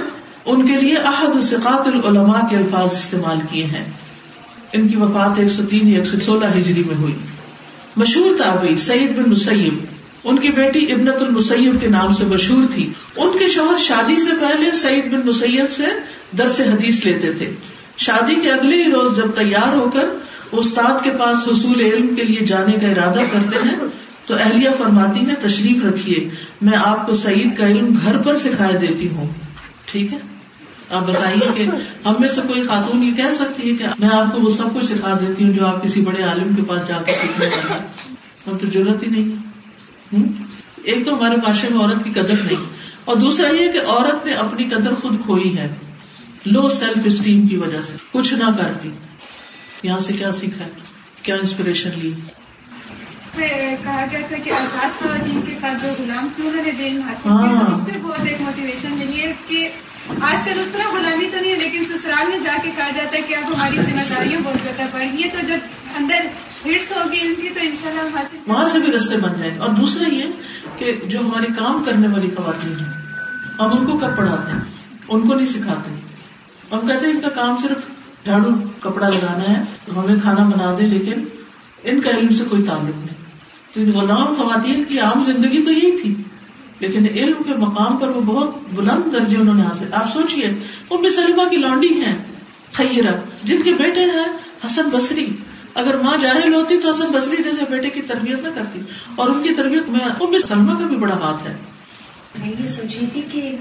ان کے لیے احد السقات العلماء کے الفاظ استعمال کیے ہیں۔ ان کی وفات ایک سو تین ایک سو سولہ ہجری میں ہوئی۔ مشہور تابعی سعید بن مسیب ان کی بیٹی ابنت المسیب کے نام سے مشہور تھی۔ ان کے شوہر شادی سے پہلے سعید بن مسیب سے درس حدیث لیتے تھے۔ شادی کے اگلے ہی روز جب تیار ہو کر استاد کے پاس حصول علم کے لیے جانے کا ارادہ کرتے ہیں، تو اہلیہ فرماتی نے تشریف رکھیے، میں آپ کو سعید کا علم گھر پر سکھائے دیتی ہوں۔ ٹھیک ہے؟ آپ بتائیے کہ ہم میں سے کوئی خاتون یہ کہہ سکتی ہے کہ میں آپ کو وہ سب کچھ سکھا دیتی ہوں جو آپ کسی بڑے عالم کے پاس جا کے سیکھنے والا ہم تو ضرورت ہی نہیں۔ ایک تو ہمارے معاشرے میں عورت کی قدر نہیں۔ اور دوسرا یہ کہ عورت نے اپنی قدر خود کھوئی ہے۔ لو سیلف اسٹیم کی وجہ سے، کچھ نہ کر کے۔ یہاں سے کیا سیکھا کیا انسپریشن لی؟ کہا گیا تھا کہ آزاد خواتین کے ساتھ جو غلام تھے انہوں نے دین حاصل کیا۔ ہاں۔ اس سے بہت ایک موٹیویشن ملی ہے کہ آج کل اس طرح غلامی تو نہیں ہے لیکن سسرال میں جا کے کہا جاتا ہے کہ اب ہماری ذمہ داریوں بہت زیادہ بڑھ گئی ہے تو جب اندر ہٹس ہوگی ان کی تو ان شاء اللہ ہم حاصل وہاں سے بھی رستے بن جائیں۔ اور دوسرا یہ کہ جو ہماری کام کرنے والی خواتین ہیں ہم ان کو کب پڑھاتے ہیں؟ ان کو نہیں سکھاتے۔ ہم کہتے ہیں ان کا کام صرف جھاڑو کپڑا لگانا ہے تو ہمیں کھانا بنا دے، لیکن ان کا علم سے کوئی تعلق نہیں۔ تو غلام خواتین کی عام زندگی تو یہی تھی، لیکن علم کے مقام پر وہ بہت بلند درجے انہوں نے حاصل۔ آپ سوچیے ام سلمہ کی لانڈی ہیں خیرہ جن کے بیٹے ہیں حسن بصری۔ اگر ماں جاہل ہوتی تو حسن بصری جیسے بیٹے کی تربیت نہ کرتی۔ اور ان کی تربیت میں ام سلمہ کا بھی بڑا ہاتھ ہے۔ میں یہ سوچ رہی تھی کہ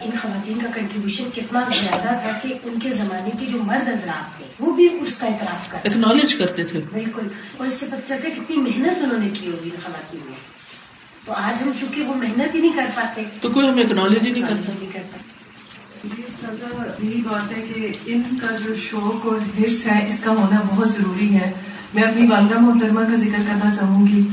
ان خواتین کا کنٹریبیوشن کتنا زیادہ تھا کہ ان کے زمانے کے جو مرد حضرات تھے وہ بھی اس کا اعتراف کرتے اکنالج کرتے تھے۔ بالکل۔ اور اس سے پتہ چلتا ہے کتنی محنت انہوں نے کی ہوگی ان خواتین نے تو آج ہم چونکہ وہ محنت ہی نہیں کر پاتے تو کوئی ہمیں اکنالج ہی نہیں کرتا۔ نہیں کرتا۔ یہی بات ہے کہ ان کا جو شوق اور حرص ہے اس کا ہونا بہت ضروری ہے۔ میں اپنی والدہ محترمہ کا ذکر کرنا چاہوں گی۔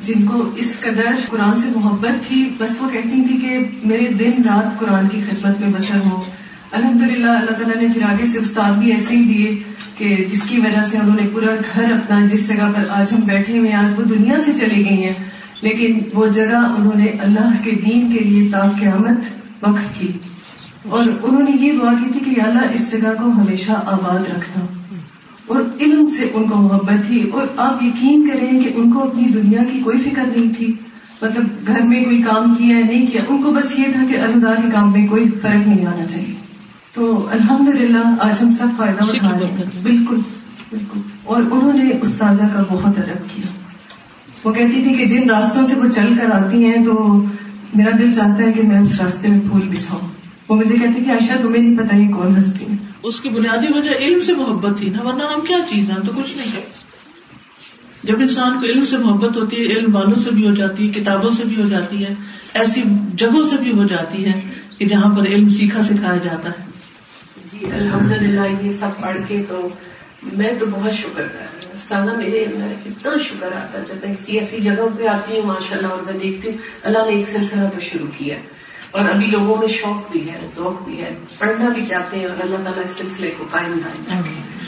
جن کو اس قدر قرآن سے محبت تھی، بس وہ کہتی تھی کہ میرے دن رات قرآن کی خدمت میں بسر ہو الحمد للہ اللہ تعالیٰ نے پھر آگے سے استاد بھی ایسے ہی دیے کہ جس کی وجہ سے انہوں نے پورا گھر اپنا جس جگہ پر آج ہم بیٹھے ہوئے آج وہ دنیا سے چلی گئی ہیں۔ لیکن وہ جگہ انہوں نے اللہ کے دین کے لیے تا قیامت وقت کی۔ اور انہوں نے یہ دعا کی تھی کہ یا اللہ اس جگہ کو ہمیشہ آباد رکھنا۔ اور علم سے ان کو محبت تھی اور آپ یقین کریں کہ ان کو اپنی دنیا کی کوئی فکر نہیں تھی۔ مطلب گھر میں کوئی کام کیا ہے نہیں کیا ان کو بس یہ تھا کہ اللہ کے کام میں کوئی فرق نہیں آنا چاہیے۔ تو الحمد للہ آج ہم سب فائدہ اٹھا رہے ہیں۔ بالکل بالکل۔ اور انہوں نے استاذہ کا بہت ادب کیا۔ وہ کہتی تھی کہ جن راستوں سے وہ چل کر آتی ہیں تو میرا دل چاہتا ہے کہ میں اس راستے میں پھول بچھاؤں۔ وہ مجھے کہتی کہ عائشہ تمہیں نہیں پتا یہ کون ہستی ہے۔ اس کی بنیادی وجہ علم سے محبت تھی نا، ورنہ ہم کیا چیز ہیں؟ تو کچھ نہیں ہے جب انسان کو علم سے محبت ہوتی ہے، علم والوں سے بھی ہو جاتی ہے، کتابوں سے بھی ہو جاتی ہے، ایسی جگہوں سے بھی ہو جاتی ہے کہ جہاں پر علم سیکھا سکھایا جاتا ہے۔ جی الحمد للہ یہ سب پڑھ کے تو میں تو بہت شکر کر رہی ہوں۔ میرے اندر اتنا شکر آتا ہے، جب میں کسی ایسی جگہ پہ آتی ہوں ماشاء اللہ اور دیکھتی ہوں، اللہ نے ایک سلسلہ تو شروع کیا۔ اور ابھی لوگوں میں شوق بھی ہے ذوق بھی ہے۔ پڑھنا بھی چاہتے ہیں اور اللہ تعالیٰ اس سلسلے کو قائم رہے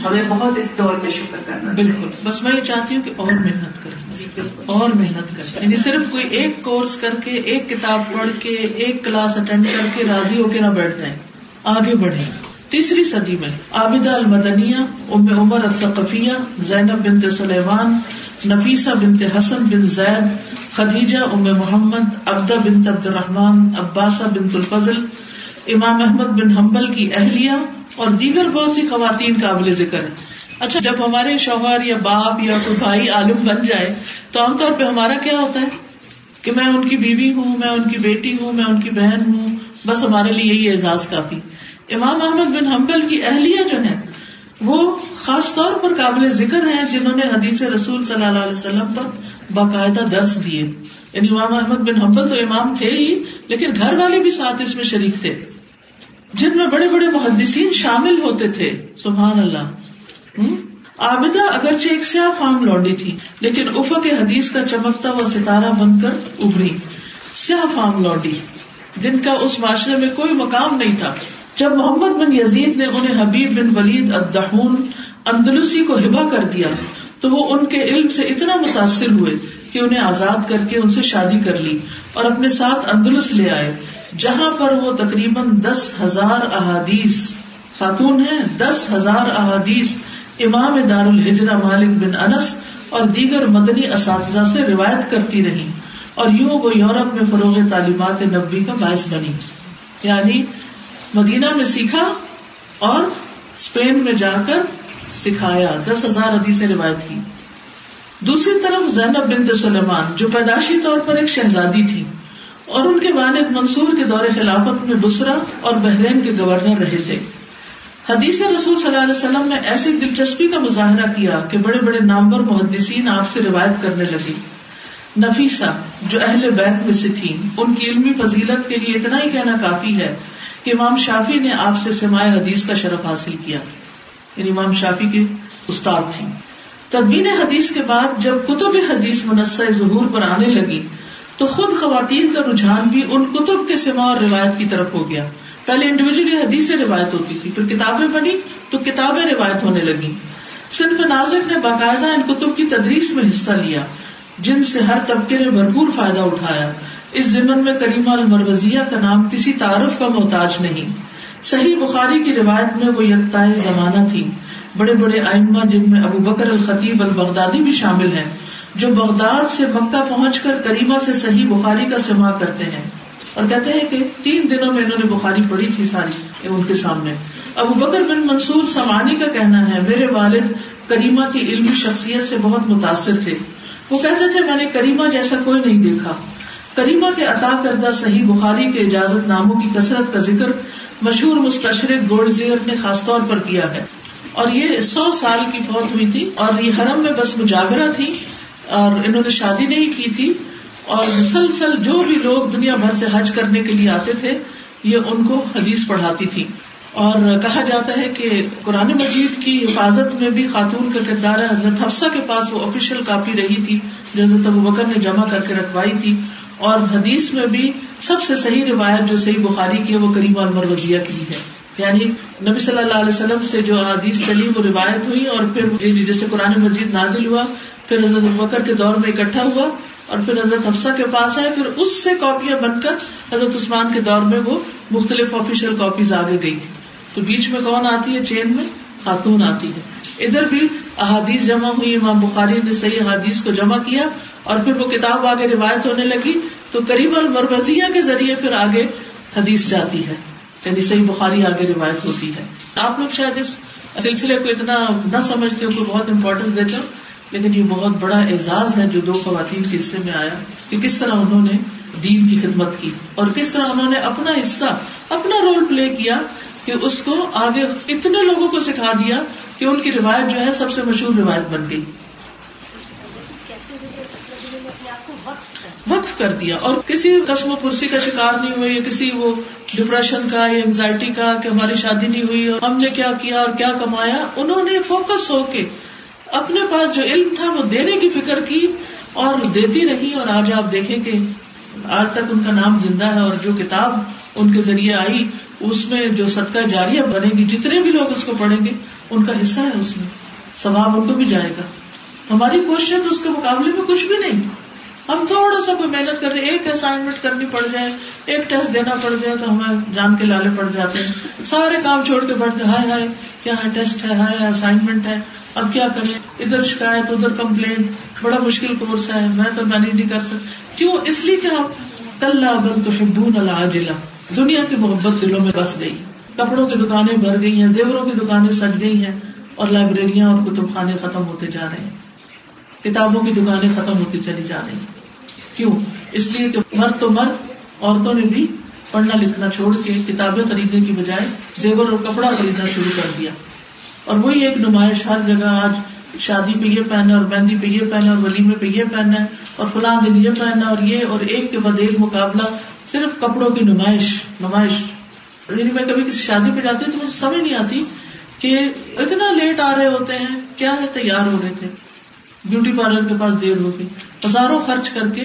ہمیں بہت اس دور میں شکر کرنا بالکل۔ بس میں یہ چاہتی ہوں کہ اور محنت جی کریں بالکل۔ اور محنت کریں۔ یعنی صرف کوئی ایک کورس کر کے ایک کتاب پڑھ کے ایک کلاس اٹینڈ کر کے راضی ہو کے نہ بیٹھ جائیں۔ آگے بڑھیں۔ تیسری صدی میں عابدہ المدنیہ، ام عمر الثقفیہ، زینب بنت سلیمان، نفیسہ بنت حسن بن زید، خدیجہ ام محمد، عبدہ بنت عبد الرحمان عباسہ بنت الفضل، امام احمد بن حنبل کی اہلیہ اور دیگر بہت سی خواتین قابل ذکر ہیں اچھا جب ہمارے شوہر یا باپ یا کوئی بھائی عالم بن جائے، تو عام طور پہ ہمارا کیا ہوتا ہے؟ کہ میں ان کی بیوی ہوں، میں ان کی بیٹی ہوں، میں ان کی بہن ہوں، بس ہمارے لیے یہی اعزاز کافی۔ امام احمد بن حنبل کی اہلیہ جو ہے وہ خاص طور پر قابل ذکر ہیں جنہوں نے حدیث رسول صلی اللہ علیہ وسلم پر باقاعدہ درس دیے۔ یعنی امام احمد بن حنبل تو امام تھے ہی، لیکن گھر والے بھی ساتھ اس میں شریک تھے۔ جن میں بڑے بڑے محدثین شامل ہوتے تھے، سبحان اللہ۔ عابدہ اگرچہ ایک سیاہ فام لوڈی تھی، لیکن افق کے حدیث کا چمکتا ہوا ستارہ بن کر ابری سیاہ فام لوڈی جن کا اس معاشرے میں کوئی مقام نہیں تھا۔ جب محمد بن یزید نے انہیں حبیب بن ولید الدہون اندلسی کو ہبا کر دیا، تو وہ ان کے علم سے اتنا متاثر ہوئے کہ انہیں آزاد کر کے ان سے شادی کر لی اور اپنے ساتھ اندلس لے آئے، جہاں پر وہ تقریباً دس ہزار احادیث، خاتون ہیں، دس ہزار احادیث، امام دار الحجرہ مالک بن انس اور دیگر مدنی اساتذہ سے روایت کرتی رہی اور یوں وہ یورپ میں فروغ تعلیمات نبی کا باعث بنی یعنی مدینہ میں سیکھا اور اسپین میں جا کر سکھایا۔ دس ہزار حدیث روایت کی۔ دوسری طرف زینب بنت سلیمان، جو پیدائشی طور پر ایک شہزادی تھی اور ان کے والد منصور کے دور خلافت میں بسرا اور بحرین کے گورنر رہے تھے۔ حدیث رسول صلی اللہ علیہ وسلم نے ایسی دلچسپی کا مظاہرہ کیا کہ بڑے بڑے نامور محدثین آپ سے روایت کرنے لگی نفیسہ جو اہل بیت میں سے تھی ان کی علمی فضیلت کے لیے اتنا ہی کہنا کافی ہے کہ امام شافی نے آپ سے سماع حدیث کا شرف حاصل کیا۔ یعنی امام شافی کے استاد تھی تدبین حدیث کے بعد جب کتب حدیث منصع ظہور پر آنے لگی، تو خود خواتین کا رجحان بھی ان کتب کے سما اور روایت کی طرف ہو گیا۔ پہلے انڈیویجلی حدیث روایت ہوتی تھی پھر کتابیں بنی، تو کتابیں روایت ہونے لگی صنف نازک نے باقاعدہ ان کتب کی تدریس میں حصہ لیا۔ جن سے ہر طبقے نے بھرپور فائدہ اٹھایا۔ اس ضمن میں کریمہ المروزیہ کا نام کسی تعارف کا محتاج نہیں۔ صحیح بخاری کی روایت میں وہ یکتائے زمانہ تھی۔ بڑے بڑے آئمہ جن میں ابو بکر الخطیب البغدادی بھی شامل ہیں، جو بغداد سے مکہ پہنچ کر کریمہ سے صحیح بخاری کا سما کرتے ہیں۔ اور کہتے ہیں کہ تین دنوں میں انہوں نے بخاری پڑھی تھی ساری ان کے سامنے۔ ابو بکر بن منصور سمانی کا کہنا ہے، میرے والد کریمہ کی علمی شخصیت سے بہت متاثر تھے۔ وہ کہتے تھے، میں نے کریمہ جیسا کوئی نہیں دیکھا۔ کریمہ کے عطا کردہ صحیح بخاری کے اجازت ناموں کی کثرت کا ذکر مشہور مستشرق گولڈ نے خاص طور پر کیا ہے۔ اور یہ سو سال کی فوت ہوئی تھی اور یہ حرم میں بس مجاورہ تھی اور انہوں نے شادی نہیں کی تھی۔ اور مسلسل جو بھی لوگ دنیا بھر سے حج کرنے کے لیے آتے تھے، یہ ان کو حدیث پڑھاتی تھی اور کہا جاتا ہے کہ قرآن مجید کی حفاظت میں بھی خاتون کا کردار ہے۔ حضرت حفصہ کے پاس وہ آفیشیل کاپی رہی تھی جو حضرت ابو بکر نے جمع کر کے رکھوائی تھی۔ اور حدیث میں بھی سب سے صحیح روایت جو صحیح بخاری کی ہے وہ کریم المروزیہ کی ہے۔ یعنی نبی صلی اللہ علیہ وسلم سے جو حدیث چلی وہ روایت ہوئی اور پھر جی جی، جیسے قرآن مجید نازل ہوا، پھر حضرت بکر کے دور میں اکٹھا ہوا اور پھر حضرت حفصہ کے پاس آئے، پھر اس سے کاپیاں بن کر حضرت عثمان کے دور میں وہ مختلف آفیشیل کاپیز آگے گئی۔ تھی تو بیچ میں کون آتی ہے؟ چین میں خاتون آتی ہے۔ ادھر بھی احادیث جمع ہوئی، امام بخاری نے صحیح احادیث کو جمع کیا اور پھر وہ کتاب آگے روایت ہونے لگی۔ تو قریب المروزیہ کے ذریعے پھر آگے حدیث جاتی ہے۔ یعنی صحیح بخاری آگے روایت ہوتی ہے۔ آپ لوگ شاید اس سلسلے کو اتنا نہ سمجھتے ہو بہت امپورٹینس دیتے ہو۔ لیکن یہ بہت بڑا اعزاز ہے جو دو خواتین کے حصے میں آیا کہ کس طرح انہوں نے دین کی خدمت کی اور کس طرح انہوں نے اپنا حصہ، اپنا رول پلے کیا کہ اس کو آگے اتنے لوگوں کو سکھا دیا کہ ان کی روایت جو ہے سب سے مشہور روایت بن گئی۔ وقف کر دیا اور کسی قسم و پرسی کا شکار نہیں ہوئے، یا کسی وہ ڈپریشن کا، یا انگزائٹی کا کہ ہماری شادی نہیں ہوئی اور ہم نے کیا کیا اور کیا کمایا، انہوں نے فوکس ہو کے اپنے پاس جو علم تھا وہ دینے کی فکر کی اور دیتی رہی اور آج آپ دیکھیں کہ آج تک ان کا نام زندہ ہے اور جو کتاب ان کے ذریعے آئی، اس میں جو صدقہ جاریہ بنے گی، جتنے بھی لوگ اس کو پڑھیں گے، ان کا حصہ ہے اس میں۔ ثواب ان کو بھی جائے گا۔ ہماری کوشش تو اس کے مقابلے میں کچھ بھی نہیں۔ ہم تھوڑا سا کوئی محنت کرتے ایک اسائنمنٹ کرنی پڑ جائے، ایک ٹیسٹ دینا پڑ جائے تو ہمیں جان کے لالے پڑ جاتے ہیں۔ سارے کام چھوڑ کے بیٹھتے ہائے ہائے، کیا ہے ٹیسٹ ہے؟ ہائے اسائنمنٹ ہے۔ اب کیا کریں؟ ادھر شکایت، ادھر کمپلین، بڑا مشکل کورس ہے، میں تو مینج نہیں کر سکتی کیوں؟ اس لیے کہ ہم کل اگر تو ہبون العاجلہ، دنیا کی محبت دلوں میں بس گئی۔ کپڑوں کی دکانیں بھر گئی ہیں، زیوروں کی دکانیں سج گئی ہیں اور لائبریریاں اور کتب خانے ختم ہوتے جا رہے ہیں۔ کتابوں کی دکانیں ختم ہوتی چلی جا رہی ہیں۔ کیوں؟ اس لیے کہ مرد تو مرد، عورتوں نے بھی پڑھنا لکھنا چھوڑ کے کتابیں خریدنے کی بجائے زیور اور کپڑا خریدنا شروع کر دیا۔ اور وہی ایک نمائش ہر جگہ آج شادی پہ یہ پہنا اور مہندی پہ یہ پہنا اور ولیمے پہ یہ پہنا ہے اور فلاں دن یہ پہنا اور یہ اور ایک کے بعد ایک مقابلہ صرف کپڑوں کی نمائش نمائش۔ یعنی میں کبھی کسی شادی پہ جاتی ہوں تو مجھے سمجھ نہیں آتی کہ اتنا لیٹ آ رہے ہوتے ہیں، کیا ہے تیار ہو رہے تھے؟ بیوٹی پارلر کے پاس دیر ہوگی ہزاروں خرچ کر کے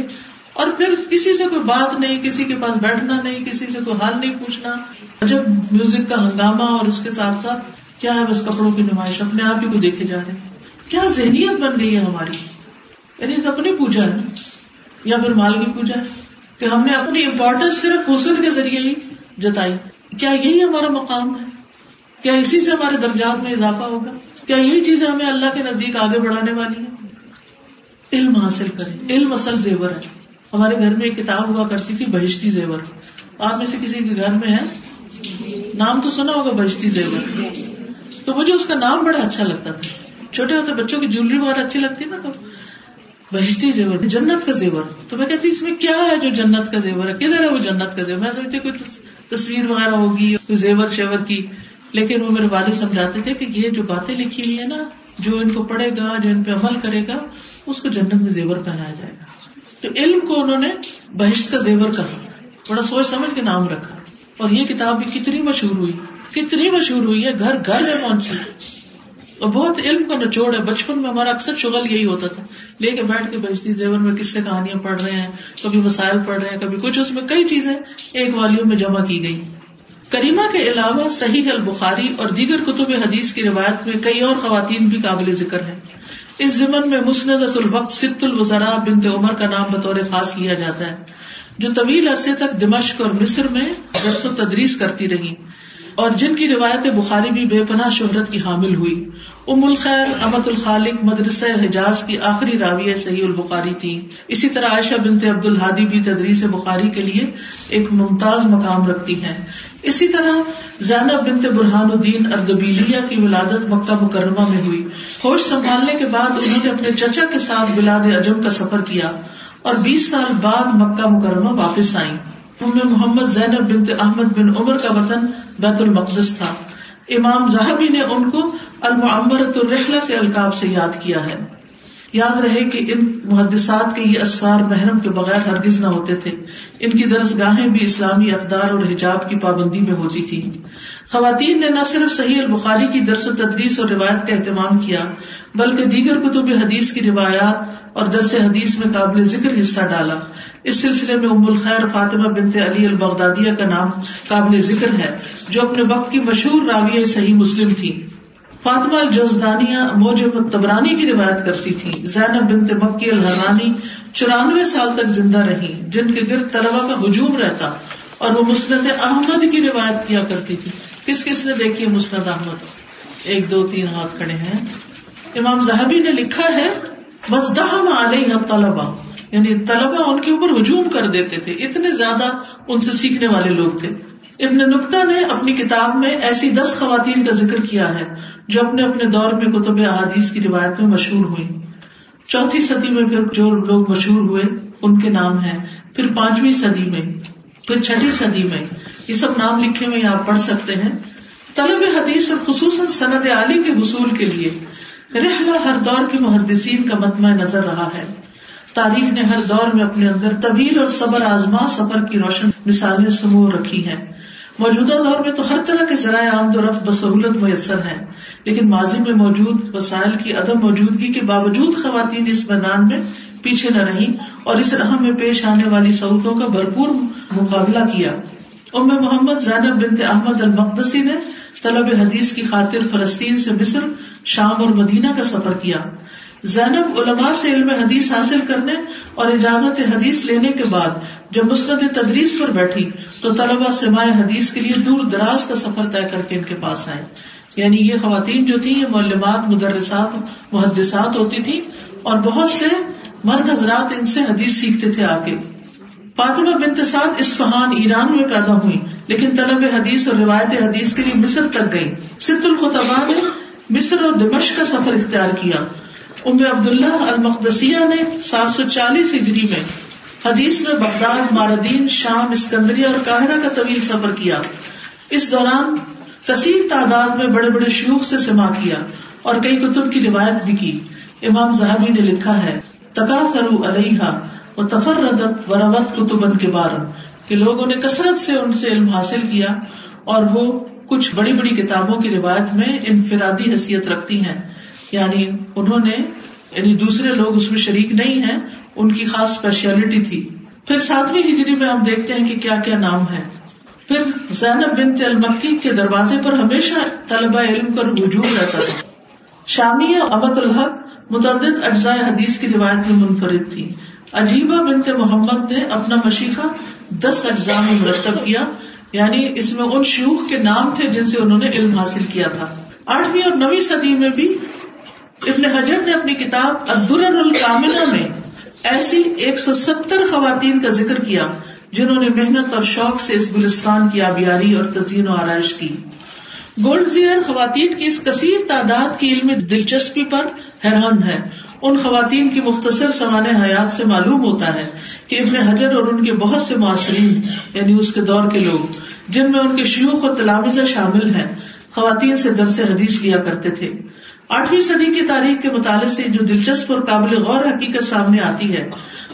اور پھر کسی سے کوئی بات نہیں، کسی کے پاس بیٹھنا نہیں، کسی سے کوئی حال نہیں پوچھنا۔ جب میوزک کا ہنگامہ اور اس کے ساتھ ساتھ کیا ہے بس کپڑوں کی نمائش؟ اپنے آپ ہی کو دیکھے جا رہے ہیں۔ کیا ذہنیت بن گئی ہے ہماری؟ یعنی اپنی پوجا ہے یا پھر مال کی پوجا ہے؟ کہ ہم نے اپنی امپورٹینس صرف حسن کے ذریعے ہی جتائی۔ کیا یہی ہمارا مقام ہے؟ کیا اسی سے ہمارے درجات میں اضافہ ہوگا؟ کیا یہی چیزیں ہمیں اللہ کے نزدیک آگے بڑھانے والی ہیں؟ علم حاصل کریں۔ علم اصل زیور ہے۔ ہمارے گھر میں ایک کتاب ہوا کرتی تھی، بہشتی زیور۔ آپ میں سے کسی کے گھر میں ہے نام تو سنا ہوگا، بہشتی زیور۔ تو مجھے اس کا نام بڑا اچھا لگتا تھا۔ چھوٹے ہوتے بچوں کی جیولری وغیرہ اچھی لگتی نا، تو بہشتی زیور، جنت کا زیور۔ تو میں کہتی اس میں کیا ہے جو جنت کا زیور ہے؟ کدھر ہے وہ جنت کا زیور؟ میں سمجھتی کوئی تصویر وغیرہ ہوگی، کوئی زیور شیور کی۔ لیکن وہ میرے والد سمجھاتے تھے کہ یہ جو باتیں لکھی ہوئی ہے نا، جو ان کو پڑھے گا، جو ان پہ عمل کرے گا، اس کو جنت میں زیور پہنایا جائے گا۔ تو علم کو انہوں نے بہشت کا زیور کہا۔ بڑا سوچ سمجھ کے نام رکھا۔ اور یہ کتاب بھی کتنی مشہور ہوئی۔ کتنی مشہور ہوئی ہے، گھر گھر میں پہنچی اور بہت علم کا نچوڑ ہے۔ بچپن میں ہمارا اکثر شغل یہی ہوتا تھا۔ لے کے بیٹھ کے بجتی زیور میں کس سے کہانیاں پڑھ رہے ہیں، کبھی مسائل پڑھ رہے ہیں، کبھی کچھ۔ اس میں کئی چیزیں ایک والیوں میں جمع کی گئی۔ کریمہ کے علاوہ صحیح البخاری اور دیگر کتب حدیث کی روایت میں کئی اور خواتین بھی قابل ذکر ہیں۔ اس ضمن میں مسند الوقت ست الوزرا بنت عمر کا نام بطور خاص لیا جاتا ہے، جو طویل عرصے تک دمشق اور مصر میں درس و تدریس کرتی رہی۔ اور جن کی روایت بخاری بھی بے پناہ شہرت کی حامل ہوئی۔ ام الخیر امت الخالق، مدرسہ حجاز کی آخری راوی صحیح البخاری تھی۔ اسی طرح عائشہ بنت عبد الحادی بھی تدریس بخاری کے لیے ایک ممتاز مقام رکھتی ہیں۔ اسی طرح زینب بنت برہان الدین اردبیلیہ کی ولادت مکہ مکرمہ میں ہوئی۔ ہوش سنبھالنے کے بعد انہوں نے اپنے چچا کے ساتھ بلاد اجم کا سفر کیا اور بیس سال بعد مکہ مکرمہ واپس آئی ام محمد زینب بنت احمد بن عمر کا وطن بیت المقدس تھا۔ امام زہبی نے ان کو المعمرت الرحلہ کے القاب سے یاد کیا ہے۔ یاد رہے کہ ان محدثات کے یہ اسفار محرم کے بغیر ہرگز نہ ہوتے تھے۔ ان کی درس گاہیں بھی اسلامی اقدار اور حجاب کی پابندی میں ہوتی تھی خواتین نے نہ صرف صحیح البخاری کی درس و تدریس اور روایت کا اہتمام کیا، بلکہ دیگر کتب حدیث کی روایات اور درس حدیث میں قابل ذکر حصہ ڈالا۔ اس سلسلے میں ام الخیر فاطمہ بنت علی البغدادیہ کا نام قابل ذکر ہے، جو اپنے وقت کی مشہور راویہ صحیح مسلم تھی۔ فاطمہ الجوزدانیہ موجب تبرانی کی روایت کرتی تھی زینب بنت مکی الحرانی چورانوے سال تک زندہ رہی، جن کے گرد طلبا کا ہجوم رہتا اور وہ مسند احمد کی روایت کیا کرتی تھی۔ کس کس نے دیکھی مسند احمد؟ ایک، دو، تین ہاتھ کھڑے ہیں۔ امام زہبی نے لکھا ہے مسدہ علیہ طلبا یعنی طلبا ان کے اوپر ہجوم کر دیتے تھے۔ اتنے زیادہ ان سے سیکھنے والے لوگ تھے۔ ابن نکتا نے اپنی کتاب میں ایسی دس خواتین کا ذکر کیا ہے جو اپنے اپنے دور میں کتب احادیث کی روایت میں مشہور ہوئی چوتھی صدی میں پھر جو لوگ مشہور ہوئے، ان کے نام ہیں۔ پھر پانچویں صدی میں، پھر چھٹی صدی میں، یہ سب نام لکھے ہوئے آپ پڑھ سکتے ہیں۔ طلب حدیث اور خصوصاً سند علی کے وصول کے لیے رحلہ ہر دور کے محدثین کا متمع نظر رہا ہے۔ تاریخ نے ہر دور میں اپنے اندر طویل اور صبر آزما سفر کی روشن مثالیں سمو رکھی ہیں۔ موجودہ دور میں تو ہر طرح کے ذرائع آمد و رفت بسہولت میسر ہے لیکن ماضی میں موجود وسائل کی عدم موجودگی کے باوجود خواتین اس میدان میں پیچھے نہ رہی اور اس راہ میں پیش آنے والی سہولتوں کا بھرپور مقابلہ کیا۔ ام محمد زینب بنت احمد المقدسی نے طلب حدیث کی خاطر فلسطین سے مصر، شام اور مدینہ کا سفر کیا۔ زینب علماء سے علم حدیث حاصل کرنے اور اجازت حدیث لینے کے بعد جب مسند تدریس پر بیٹھی تو طلبا سماع حدیث کے لیے دور دراز کا سفر طے کر کے ان کے پاس آئے۔ یعنی یہ خواتین جو تھی یہ معلومات مدرسات، محدثات ہوتی تھی اور بہت سے مرد حضرات ان سے حدیث سیکھتے تھے آ کے فاطمہ بنت سعد اسفہان ایران میں پیدا ہوئی لیکن طلب حدیث اور روایت حدیث کے لیے مصر تک گئی ست الخطبا نے مصر اور دمش کا سفر اختیار کیا۔ ام عبداللہ المقدسیہ نے سات سو چالیس ہجری میں حدیث میں بغداد، ماردین، شام، اسکندریہ اور قاہرہ کا طویل سفر کیا۔ اس دوران کثیر تعداد میں بڑے بڑے شیوخ سے سما کیا اور کئی کتب کی روایت بھی کی۔ امام زہابی نے لکھا ہے تقاثر علیہ و تفردت وروت کتب کے بار کہ لوگوں نے کثرت سے ان سے علم حاصل کیا اور وہ کچھ بڑی بڑی کتابوں کی روایت میں انفرادی حیثیت رکھتی ہیں۔ یعنی انہوں نے یعنی دوسرے لوگ اس میں شریک نہیں ہیں، ان کی خاص اسپیشلٹی تھی۔ پھر ساتویں ہجری میں ہم دیکھتے ہیں کہ کیا کیا نام ہے۔ پھر زینب بن المکی کے دروازے پر ہمیشہ طلبہ علم کا رجوع رہتا تھا۔ شامی ابد الحق متعدد اجزاء حدیث کی روایت میں منفرد تھی۔ عجیبہ بنت محمد نے اپنا مشیقہ دس اجزاء میں مرتب کیا یعنی اس میں ان شیوخ کے نام تھے جن سے انہوں نے علم حاصل کیا تھا۔ آٹھویں اور نویں صدی میں بھی ابن حجر نے اپنی کتاب عبدالر الکاملہ میں ایسی ایک سو ستر خواتین کا ذکر کیا جنہوں نے محنت اور شوق سے اس گلستان کی آبیاری اور تزئین و آرائش کی۔ گولڈ زیئر خواتین کی اس کثیر تعداد کی علم دلچسپی پر حیران ہے ان خواتین کی مختصر سمان حیات سے معلوم ہوتا ہے کہ ابن حجر اور ان کے بہت سے معاشرین یعنی اس کے دور کے لوگ، جن میں ان کے شیوخ و تلامزہ شامل ہیں، خواتین سے درس حدیث لیا کرتے تھے۔ آٹھویں صدی کی تاریخ کے مطالعے سے جو دلچسپ اور قابل غور حقیقت سامنے آتی ہے،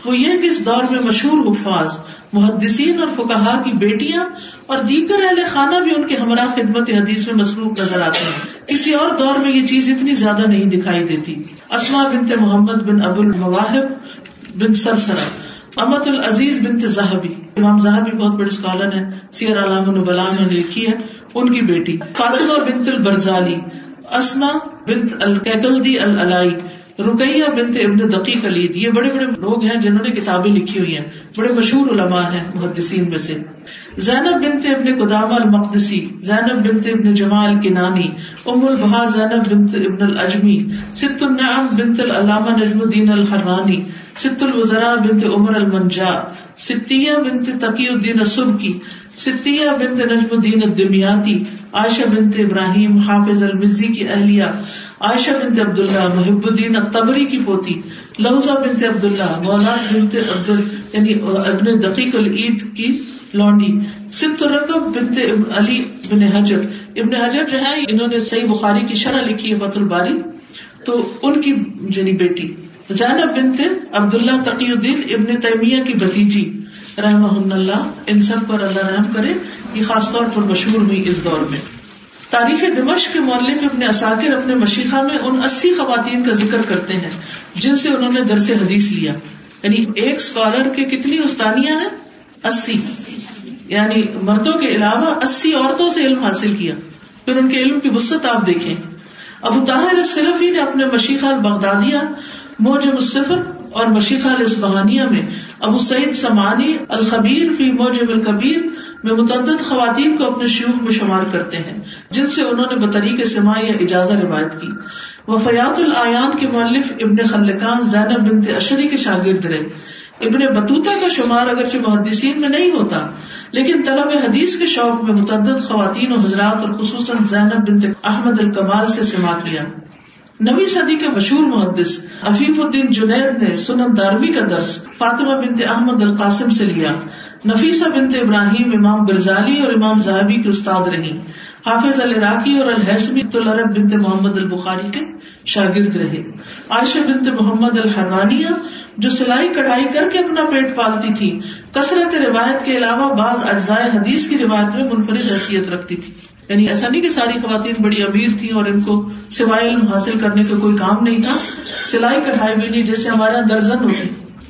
وہ یہ کہ اس دور میں مشہور حفاظ، محدثین اور فکہ کی بیٹیاں اور دیگر اہل خانہ بھی ان کے ہمراہ خدمت حدیث میں مصروف نظر آتے ہیں۔ کسی اور دور میں یہ چیز اتنی زیادہ نہیں دکھائی دیتی۔ اسما بنت محمد بن ابو المواہب بن سرسرا امت العزیز بنت زہبی۔ امام زہبی بہت بڑے اسکالر ہیں، سیر علام البلا نے لکھی ہے، ان کی بیٹی۔ فاطمہ بنت البرزالی اسما بنت الکیکلدی العلائی، رقیہ بنت ابن دقیق علید یہ بڑے بڑے لوگ ہیں جنہوں نے کتابیں لکھی ہوئی ہیں، بڑے مشہور علماء ہیں محدثین میں سے۔ زینب بنت ابن قدامہ المقدسی، زینب بنت ابن جمال کنانی، ام البہا زینب بنت ابن الجمی ست النعم بنت العلامہ نجم الدین الحرانی، ست الوزراء بنت عمر المنجا ستیہ بنت تقی الدین السبکی ستیہ بنت نجم الدین الدمیاتی، عائشہ بنت ابراہیم حافظ المزی کی اہلیہ، عائشہ بنت عبداللہ محب الدین الطبری کی پوتی لوزہ بنت عبداللہ مولا بنت عبد یعنی ابن دقیق العید کی لونڈی سبت رقب بنت علی بن حجر۔ ابن حجر جو ہے انہوں نے صحیح بخاری کی شرح لکھی ہے فت الباری، تو ان کی یعنی بیٹی، زینب بنت عبداللہ تقی الدین ابن تیمیہ کی بتیجی رحمہ اللہ، ان سب پر اللہ رحم کرے یہ خاص طور پر مشہور ہوئی اس دور میں۔ تاریخ دمش کے مولف اپنے اساکر اپنے مشیقہ میں ان اسی خواتین کا ذکر کرتے ہیں، جن سے انہوں نے درس حدیث لیا۔ یعنی ایک اسکالر کے کتنی استانیاں ہیں؟ اسی۔ یعنی مردوں کے علاوہ اسی عورتوں سے علم حاصل کیا۔ پھر ان کے علم کی وسط آپ دیکھیں۔ ابو طاہر صرفی نے اپنے مشیقہ البغدادیہ موجب الصفر اور مشیقہ الاسبہانیہ میں ابو سعید سمانی الخبیر فی موجب القبیر میں متعدد خواتین کو اپنے شیوخ میں شمار کرتے ہیں، جن سے انہوں نے بطریق سما یا اجازہ روایت کی۔ وفیات العیان کے مؤلف ابن خلقان زینب بنت اشری کے شاگرد رہے۔ ابن بطوطہ کا شمار اگرچہ محدثین میں نہیں ہوتا، لیکن طلب حدیث کے شوق میں متعدد خواتین و حضرات اور خصوصاً زینب بنت احمد الکمال سے سما کیا۔ نوی صدی کے مشہور محدث عفیف الدین جنید نے سنن داروی کا درس فاطمہ بنت احمد القاسم سے لیا۔ نفیسہ بنت ابراہیم امام برزالی اور امام زہبی کے استاد رہی حافظ العراقی اور الحسمی العرب بنت محمد البخاری کے شاگرد رہے عائشہ بنت محمد الحرانیہ جو سلائی کڑھائی کر کے اپنا پیٹ پالتی تھی، کثرت روایت کے علاوہ بعض اجزائے حدیث کی روایت میں منفرد حیثیت رکھتی تھی۔ یعنی ایسا نہیں کہ ساری خواتین بڑی امیر تھی اور ان کو سوائے علم حاصل کرنے کا کوئی کام نہیں تھا۔ سلائی کڑھائی بھی نہیں، جیسے ہمارے یہاں درجن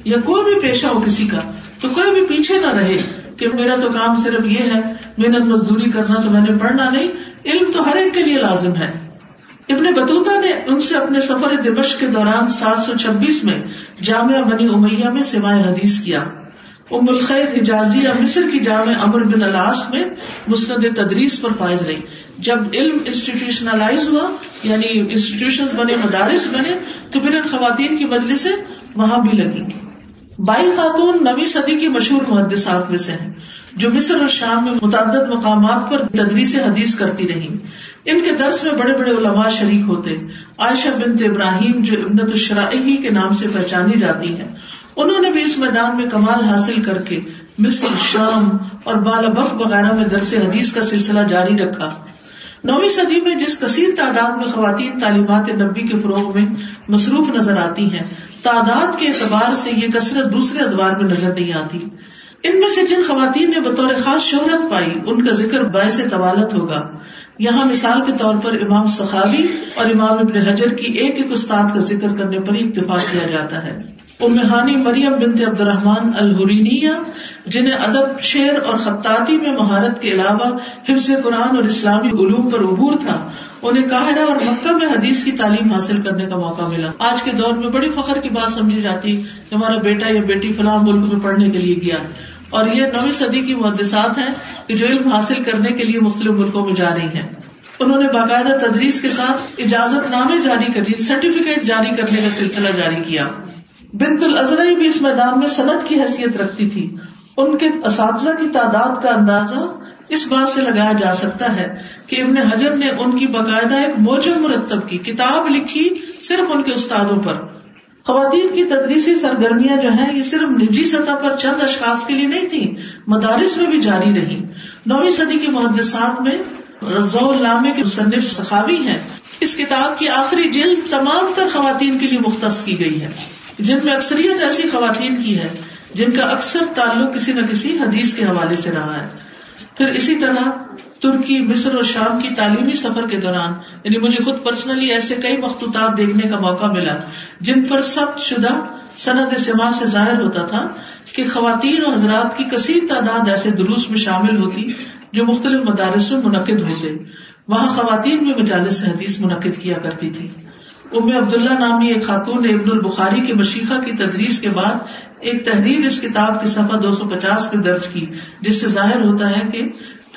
یا کوئی بھی پیشہ ہو کسی کا، تو کوئی بھی پیچھے نہ رہے کہ میرا تو کام صرف یہ ہے، محنت مزدوری کرنا تو میں نے پڑھنا نہیں، علم تو ہر ایک کے لیے لازم ہے۔ ابن بطوطہ نے ان سے اپنے سفر دمش کے دوران سات سو چھبیس میں جامعہ بنی امیہ میں سوائے حدیث کیا۔ ام الخیر حجازیہ مصر کی جامع امر بن الاس میں مسند تدریس پر فائز رہی۔ جب علم انسٹیٹیوشنلائز ہوا یعنی انسٹیٹیوشن بنے، مدارس بنے، تو پھر ان خواتین کی مجلسیں وہاں بھی لگی بائی خاتون نوی صدی کی مشہور محدثات میں سے ہیں، جو مصر اور شام میں متعدد مقامات پر تدریس حدیث کرتی رہی ان کے درس میں بڑے بڑے علماء شریک ہوتے، عائشہ بنت ابراہیم جو ابنت الشراعی کے نام سے پہچانی جاتی ہیں۔ انہوں نے بھی اس میدان میں کمال حاصل کر کے مصر، شام اور بالابخ وغیرہ میں درس حدیث کا سلسلہ جاری رکھا۔ نویں صدی میں جس کثیر تعداد میں خواتین تعلیمات نبی کے فروغ میں مصروف نظر آتی ہیں تعداد کے اعتبار سے یہ کثرت دوسرے ادوار میں نظر نہیں آتی۔ ان میں سے جن خواتین نے بطور خاص شہرت پائی، ان کا ذکر باعث طوالت ہوگا۔ یہاں مثال کے طور پر امام سخاوی اور امام ابن حجر کی ایک ایک استاد کا ذکر کرنے پر اتفاق کیا جاتا ہے۔ امہانی مریم بنت عبد الرحمان الحرینیا جنہیں ادب، شعر اور خطاطی میں مہارت کے علاوہ حفظ قرآن اور اسلامی علوم پر عبور تھا، انہیں قاہرہ اور مکہ میں حدیث کی تعلیم حاصل کرنے کا موقع ملا۔ آج کے دور میں بڑی فخر کی بات سمجھی جاتی کہ ہمارا بیٹا یا بیٹی فلاں ملک میں پڑھنے کے لیے گیا۔ اور یہ نویں صدی کی محدثات ہیں کہ جو علم حاصل کرنے کے لیے مختلف ملکوں میں جا رہی ہیں۔ انہوں نے باقاعدہ تدریس کے ساتھ اجازت نامے جاری کر سرٹیفکیٹ جاری کرنے کا سلسلہ جاری کیا۔ بنت الزرعی بھی اس میدان میں صنعت کی حیثیت رکھتی تھی۔ ان کے اساتذہ کی تعداد کا اندازہ اس بات سے لگایا جا سکتا ہے کہ ابن حجر نے ان کی باقاعدہ ایک موجود مرتب کی کتاب لکھی صرف ان کے استادوں پر۔ خواتین کی تدریسی سرگرمیاں جو ہیں، یہ صرف نجی سطح پر چند اشخاص کے لیے نہیں تھی مدارس میں بھی جاری رہی نویں صدی کے محدثات میں رضو الامے کے مصنف سخاوی ہیں۔ اس کتاب کی آخری جلد تمام تر خواتین کے لیے مختص کی گئی ہے۔ جن میں اکثریت ایسی خواتین کی ہے جن کا اکثر تعلق کسی نہ کسی حدیث کے حوالے سے رہا ہے۔ پھر اسی طرح ترکی، مصر اور شام کی تعلیمی سفر کے دوران یعنی مجھے خود پرسنلی ایسے کئی مخطوطات دیکھنے کا موقع ملا جن پر سب شدہ سند سما سے ظاہر ہوتا تھا کہ خواتین اور حضرات کی کثیر تعداد ایسے دروس میں شامل ہوتی جو مختلف مدارس میں منعقد ہوتے۔ وہاں خواتین میں مجالس حدیث منعقد کیا کرتی تھی ام عبداللہ نامی ایک خاتون نے ابن البخاری کے مشیقہ کی تدریس کے بعد ایک تحریر اس کتاب کی صفحہ دو سو پچاس پہ درج کی، جس سے ظاہر ہوتا ہے کہ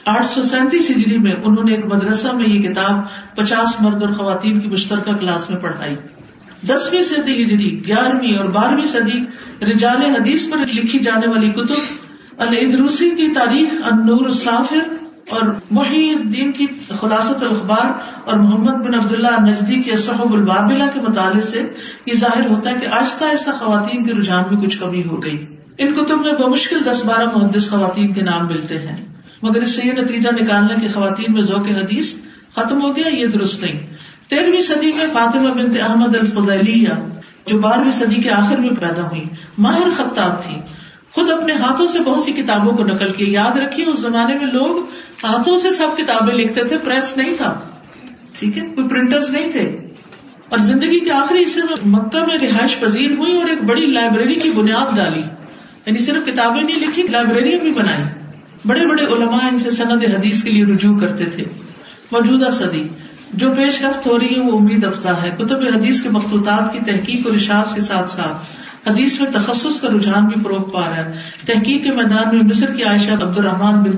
آٹھ سو سینتیس ہجری میں انہوں نے ایک مدرسہ میں یہ کتاب پچاس مرد اور خواتین کی مشترکہ کلاس میں پڑھائی۔ دسویں صدی ہجری، گیارہویں اور بارہویں صدی رجال حدیث پر لکھی جانے والی کتب الدروسی کی تاریخ النور سافر اور محی الدین کی خلاصت الخبار اور محمد بن عبداللہ نجدی کے صحب البابلہ کے مطالعے سے یہ ظاہر ہوتا ہے کہ آہستہ آہستہ خواتین کے رجحان میں کچھ کمی ہو گئی۔ ان کتب میں بمشکل دس بارہ محدث خواتین کے نام ملتے ہیں۔ مگر اس سے یہ نتیجہ نکالنا کہ خواتین میں ذوق حدیث ختم ہو گیا، یہ درست نہیں۔ تیرہویں صدی میں فاطمہ بنت احمد الفلیہ جو بارہویں صدی کے آخر میں پیدا ہوئی، ماہر خطاط تھی۔ خود اپنے ہاتھوں سے بہت سی کتابوں کو نقل کی یاد رکھیے، اس زمانے میں لوگ ہاتھوں سے سب کتابیں لکھتے تھے، پریس نہیں تھا۔ ٹھیک ہے، کوئی پرنٹرز نہیں تھے۔ اور زندگی کے آخری حصے میں مکہ میں رہائش پذیر ہوئی اور ایک بڑی لائبریری کی بنیاد ڈالی۔ یعنی صرف کتابیں نہیں لکھی لائبریری بھی بنائی۔ بڑے بڑے علماء ان سے سند حدیث کے لیے رجوع کرتے تھے۔ موجودہ صدی۔ جو پیش رفت ہو رہی ہے وہ امید افزا ہے۔ کتب حدیث کے مخلوطات کی تحقیق اور اشاعت کے ساتھ ساتھ۔ حدیث میں تخصص کا رجحان بھی فروغ پا رہا ہے۔ تحقیق کے میدان میں مصر کی عائشہ عبد الرحمان بن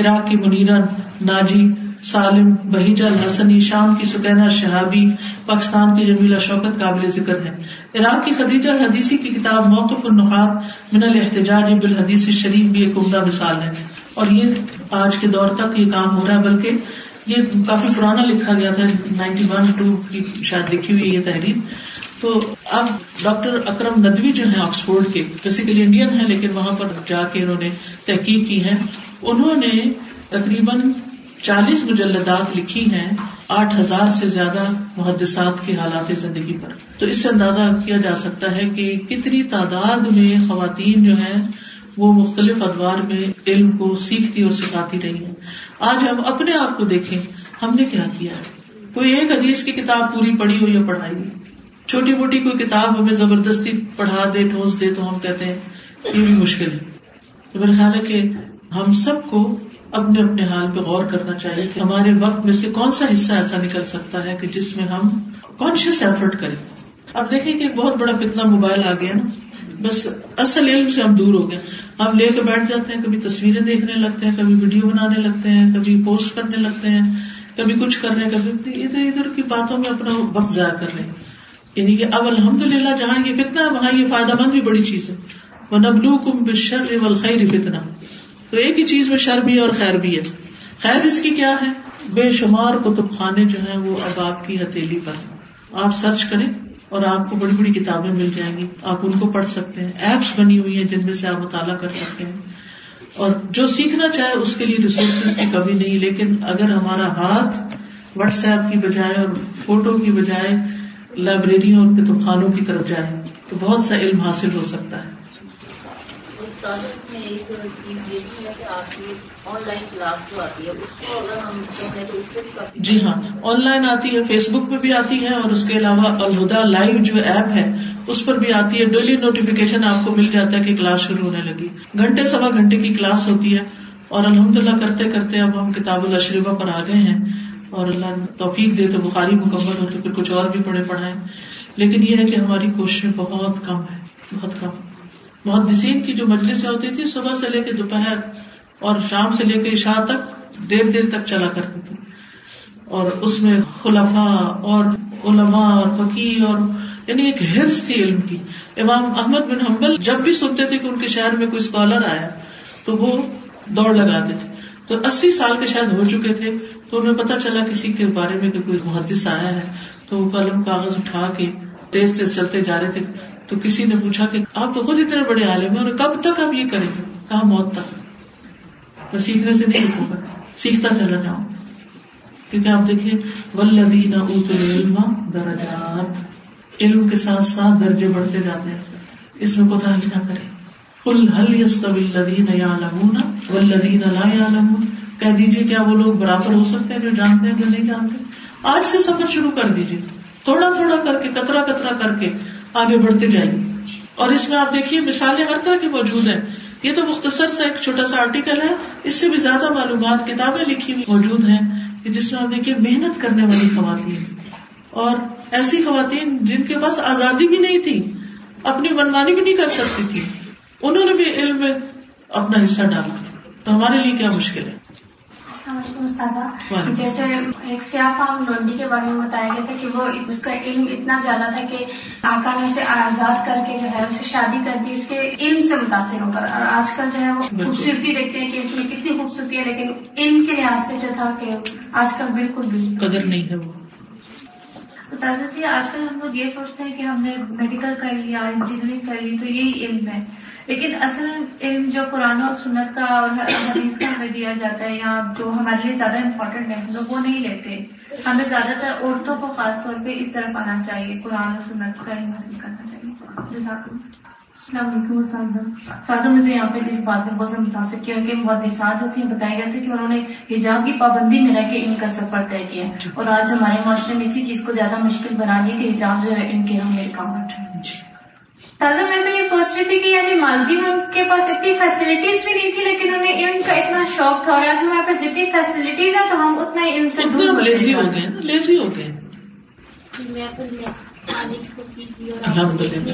عراق کی منیرن ناجی، سالم بہیجا الحسنی، شام کی سکینہ شہابی، پاکستان کی جمیلہ شوکت قابل ذکر ہے عراق کی خدیجہ الحدیثی کی کتاب موقف النحات من الحتجاج بالحدیث شریف بھی ایک عمدہ مثال ہے۔ اور یہ آج کے دور تک یہ کام ہو رہا ہے، بلکہ یہ کافی پرانا لکھا گیا تھا، نائنٹی ون ٹو کی شاید لکھی ہوئی یہ تحریر۔ تو اب ڈاکٹر اکرم ندوی جو ہے آکسفورڈ کے بیسیکلی انڈین ہے لیکن وہاں پر جا کے انہوں نے تحقیق کی ہے۔ انہوں نے تقریباً چالیس مجلدات لکھی ہیں، آٹھ ہزار سے زیادہ محدثات کے حالات زندگی پر۔ تو اس سے اندازہ کیا جا سکتا ہے کہ کتنی تعداد میں خواتین جو ہیں، وہ مختلف ادوار میں علم کو سیکھتی اور سکھاتی رہی ہیں۔ آج ہم اپنے آپ کو دیکھیں، ہم نے کیا کیا؟ کوئی ایک حدیث کی کتاب پوری پڑھی ہو یا پڑھائی؟ ہو چھوٹی موٹی کوئی کتاب ہمیں زبردستی پڑھا دے ٹھوس دے تو ہم کہتے ہیں، یہ بھی مشکل ہے۔ تو میرا خیال ہے کہ ہم سب کو اپنے اپنے حال پہ غور کرنا چاہیے کہ ہمارے وقت میں سے کون سا حصہ ایسا نکل سکتا ہے کہ جس میں ہم کانشیس ایفرٹ کریں۔ اب دیکھیں کہ ایک بہت بڑا کتنا موبائل آ گیا نا۔ بس اصل علم سے ہم دور ہو گئے۔ ہم لے کے بیٹھ جاتے ہیں، کبھی تصویریں دیکھنے لگتے ہیں، کبھی ویڈیو بنانے لگتے ہیں، کبھی پوسٹ کرنے لگتے ہیں، کبھی کچھ کر رہے ہیں، کبھی ادھر ادھر کی باتوں میں اپنا وقت ضائع کر رہے ہیں۔ یعنی کہ اب الحمد للہ جہاں یہ فتنا ہے، وہاں یہ فائدہ مند بھی بڑی چیز ہے۔ وہ نبلو کم بشر خیر فتنا تو ایک ہی چیز میں شر بھی ہے اور خیر بھی ہے۔ خیر اس کی کیا ہے؟ بے شمار کتب خانے جو ہیں وہ اب آپ کی ہتھیلی پر آپ سرچ کریں۔ اور آپ کو بڑی بڑی کتابیں مل جائیں گی، آپ ان کو پڑھ سکتے ہیں۔ ایپس بنی ہوئی ہیں جن میں سے آپ مطالعہ کر سکتے ہیں۔ اور جو سیکھنا چاہے اس کے لیے ریسورسز کی کمی نہیں، لیکن اگر ہمارا ہاتھ واٹس ایپ کی بجائے اور فوٹو کی بجائے لائبریریوں اور کتب خانوں کی طرف جائیں تو بہت سا علم حاصل ہو سکتا ہے۔ جی ہاں آن لائن آتی ہے فیس بک پہ بھی آتی ہے اور اس کے علاوہ الہدا لائیو جو ایپ ہے، اس پر بھی آتی ہے۔ ڈیلی نوٹیفکیشن آپ کو مل جاتا ہے کہ کلاس شروع ہونے لگی۔ گھنٹے، سوا گھنٹے کی کلاس ہوتی ہے اور الحمد للہ کرتے کرتے اب ہم کتاب الشریبہ پر آ گئے ہیں اور اللہ توفیق دے تو بخاری مکمل ہو تو پھر کچھ اور بھی پڑھے پڑھائیں۔ لیکن یہ ہے کہ ہماری کوششیں بہت کم ہے بہت کم۔ محدثین کی جو مجلسیں ہوتی تھی صبح سے لے کے دوپہر اور شام سے لے کے شاہ تک دیر دیر تک چلا کرتی تھی اور اس میں خلفاء اور علماء اور فقیر اور یعنی ایک ہرس تھی علم کی۔ امام احمد بن حنبل جب بھی سنتے تھے کہ ان کے شہر میں کوئی اسکالر آیا، تو وہ دوڑ لگاتے تھے۔ تو اسی سال کے شاید ہو چکے تھے، تو انہیں پتا چلا کسی کے بارے میں کہ کوئی محدث آیا ہے۔ تو وہ قلم کاغذ اٹھا کے تیز تیز چلتے جا رہے تھے۔ تو کسی نے پوچھا کہ آپ تو خود اتنے بڑے عالم ہیں اور کب تک آپ یہ کریں گے؟ کہاں موت تک۔ تو سیکھنے سے نہیں ہوگا سیکھتا چلا جاؤں کیونکہ آپ دیکھیے ولدین اوت العلم درجات۔ علم کے ساتھ ساتھ درجے بڑھتے جاتے ہیں۔ اس میں کوتا ہی نہ کرے کل حل الدین ولدین کہہ دیجیے کیا وہ لوگ برابر ہو سکتے ہیں جو جانتے ہیں، جو نہیں جانتے۔ آج سے سفر شروع کر دیجیے تھوڑا تھوڑا کر کے، کترا کترا کر کے۔ آگے بڑھتے جائیے اور اس میں آپ دیکھیے مثالیں ہر طرح کی موجود ہیں۔ یہ تو مختصر سا ایک چھوٹا سا آرٹیکل ہے۔ اس سے بھی زیادہ معلومات کتابیں لکھی ہوئی موجود ہیں جس میں آپ دیکھیے محنت کرنے والی خواتین۔ اور ایسی خواتین جن کے پاس آزادی بھی نہیں تھی، اپنی منمانی بھی نہیں کر سکتی تھی، انہوں نے بھی علم میں اپنا حصہ ڈالا۔ تو ہمارے لیے کیا مشکل ہے؟ السلام علیکم استاد۔ جیسے ایک سیاہ فام لونڈی کے بارے میں بتایا گیا تھا کہ وہ اس کا علم اتنا زیادہ تھا کہ آقا نے اسے آزاد کر کے جو ہے اسے شادی کر دی اس کے علم سے متاثر ہو کر۔ اور آج کل جو ہے وہ خوبصورتی دیکھتے ہیں کہ اس میں کتنی خوبصورتی ہے لیکن علم کے لحاظ سے جو تھا کہ آج کل بالکل قدر نہیں ہے وہ۔ سادہ جی آج کل ہم لوگ یہ سوچتے ہیں کہ ہم نے میڈیکل کر لیا انجینئرنگ کر لی تو یہی علم ہے۔ لیکن اصل علم جو قرآن اور سنت کا اور حدیث کا ہمیں دیا جاتا ہے یا جو ہمارے لیے زیادہ امپورٹنٹ ہے ہم لوگ وہ نہیں لیتے۔ ہمیں زیادہ تر عورتوں کو خاص طور پہ اس طرف آنا چاہیے قرآن اور سنت کا علم حاصل کرنا چاہیے۔ جزاک السلام علیکم سادہ سادہ مجھے یہاں پہ جس بات میں بہت زیادہ متاثر کیا کہ بہت نسات ہوتی ہیں بتایا گیا تھا کہ انہوں نے حجاب کی پابندی میں رہ کے ان کا سفر طے کیا۔ اور آج ہمارے معاشرے میں اسی چیز کو زیادہ مشکل بنا دیا کہ حجاب جو ہے ان کے ہم میرے کام دادا میں تو یہ سوچ رہی تھی کہ یعنی ماضی میں ان کے پاس اتنی فیسلٹیز بھی نہیں تھی لیکن انہیں علم کا اتنا شوق تھا۔ اور آج ہمارے پاس جتنی فیسلٹیز ہیں تو ہم اتنا علم سے دور لیزی ہو گئے لیزی ہو گئے الحمد للہ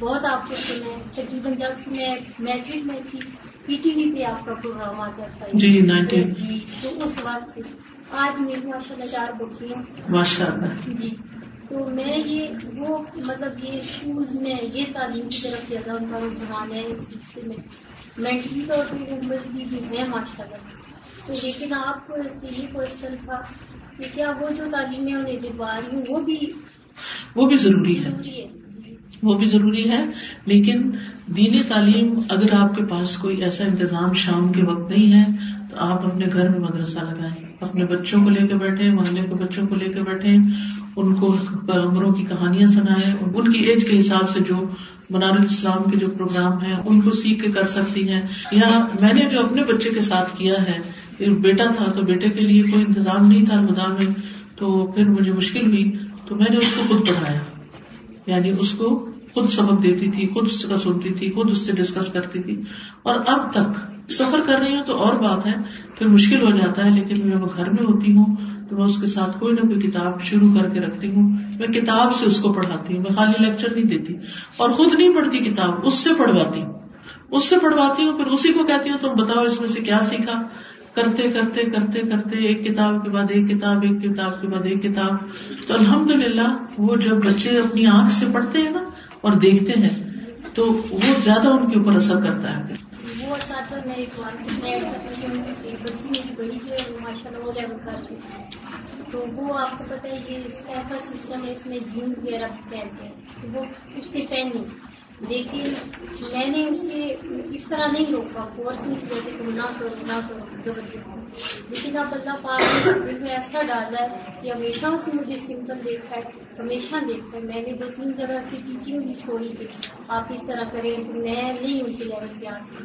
بہت آپ کو سنا ہے تقریباً جب سے میں میٹرک میں تھی پی ٹی وی پہ آپ کا پروگرام آتا تھا۔ جی نائنٹین جی تو اس وقت سے آج میری ماشاء اللہ چار بچیاں۔ ماشاء اللہ جی۔ تو میں یہ وہ مطلب یہ اسکولز میں یہ تعلیم کی طرف سے زیادہ ان کا رجحان ہے اس سلسلے میں۔ مینٹلی طور پہ وہ مزید ہے ماشاء اللہ سے۔ تو لیکن آپ کو ایسے یہ کوشچن تھا کہ کیا وہ جو تعلیمیں انہیں دلوا رہی ہوں وہ بھی وہ بھی ضروری ہے۔ ضروری ہے۔ وہ بھی ضروری ہے۔ لیکن دینی تعلیم اگر آپ کے پاس کوئی ایسا انتظام شام کے وقت نہیں ہے تو آپ اپنے گھر میں مدرسہ لگائیں۔ اپنے بچوں کو لے کے بیٹھے محلے کے بچوں کو لے کے بیٹھے ان کو پیغمبروں کی کہانیاں سنائے، ان کی ایج کے حساب سے جو منار الاسلام کے جو پروگرام ہیں، ان کو سیکھ کے کر سکتی ہیں۔ یا میں نے جو اپنے بچے کے ساتھ کیا ہے بیٹا تھا تو بیٹے کے لیے کوئی انتظام نہیں تھا خدا میں، تو پھر مجھے مشکل ہوئی، تو میں نے اس کو خود پڑھایا۔ یعنی اس کو خود سبق دیتی تھی، خود اس کا سنتی تھی، خود اس سے ڈسکس کرتی تھی۔ اور اب تک سفر کر رہی ہوں تو اور بات ہے، پھر مشکل ہو جاتا ہے، لیکن میں گھر میں ہوتی ہوں تو میں اس کے ساتھ کوئی نہ کوئی کتاب شروع کر کے رکھتی ہوں۔ میں کتاب سے اس کو پڑھاتی ہوں، میں خالی لیکچر نہیں دیتی اور خود نہیں پڑھتی کتاب، اس سے پڑھواتی ہوں۔ اس سے پڑھواتی ہوں، پھر اسی کو کہتی ہوں، تم بتاؤ اس میں سے کیا سیکھا؟ کرتے کرتے کرتے کرتے ایک کتاب کے بعد ایک کتاب ایک کتاب کے بعد ایک کتاب۔ تو الحمد للہ وہ جب بچے اپنی آنکھ سے پڑھتے ہیں نا اور دیکھتے ہیں، تو وہ زیادہ ان کے اوپر اثر کرتا ہے۔ وہ اساتذہ میں ایک بچی میری بڑی جو ہے ماشاء اللہ وہ لیول ہے۔ تو وہ آپ کو پتا ہے یہ اس کا ایسا سسٹم ہے، اس میں جینس وغیرہ پہنتے ہیں۔ وہ اس نے پہنی لیکن میں نے اسے اس طرح نہیں روکا فورس نہیں کیا کہ تم نہ کرو نہ کرو۔ زبردستی لیکن اب اللہ پاک نے دل میں ایسا ڈالا ہے کہ ہمیشہ اسے مجھے سمپل دیکھا ہے، ہمیشہ دیکھا ہے۔ میں نے دو تین جگہ سے ٹیچنگ بھی چھوڑی تھی۔ آپ اس طرح کریں کہ میں نہیں ان کے لیول پہ آ سکتی۔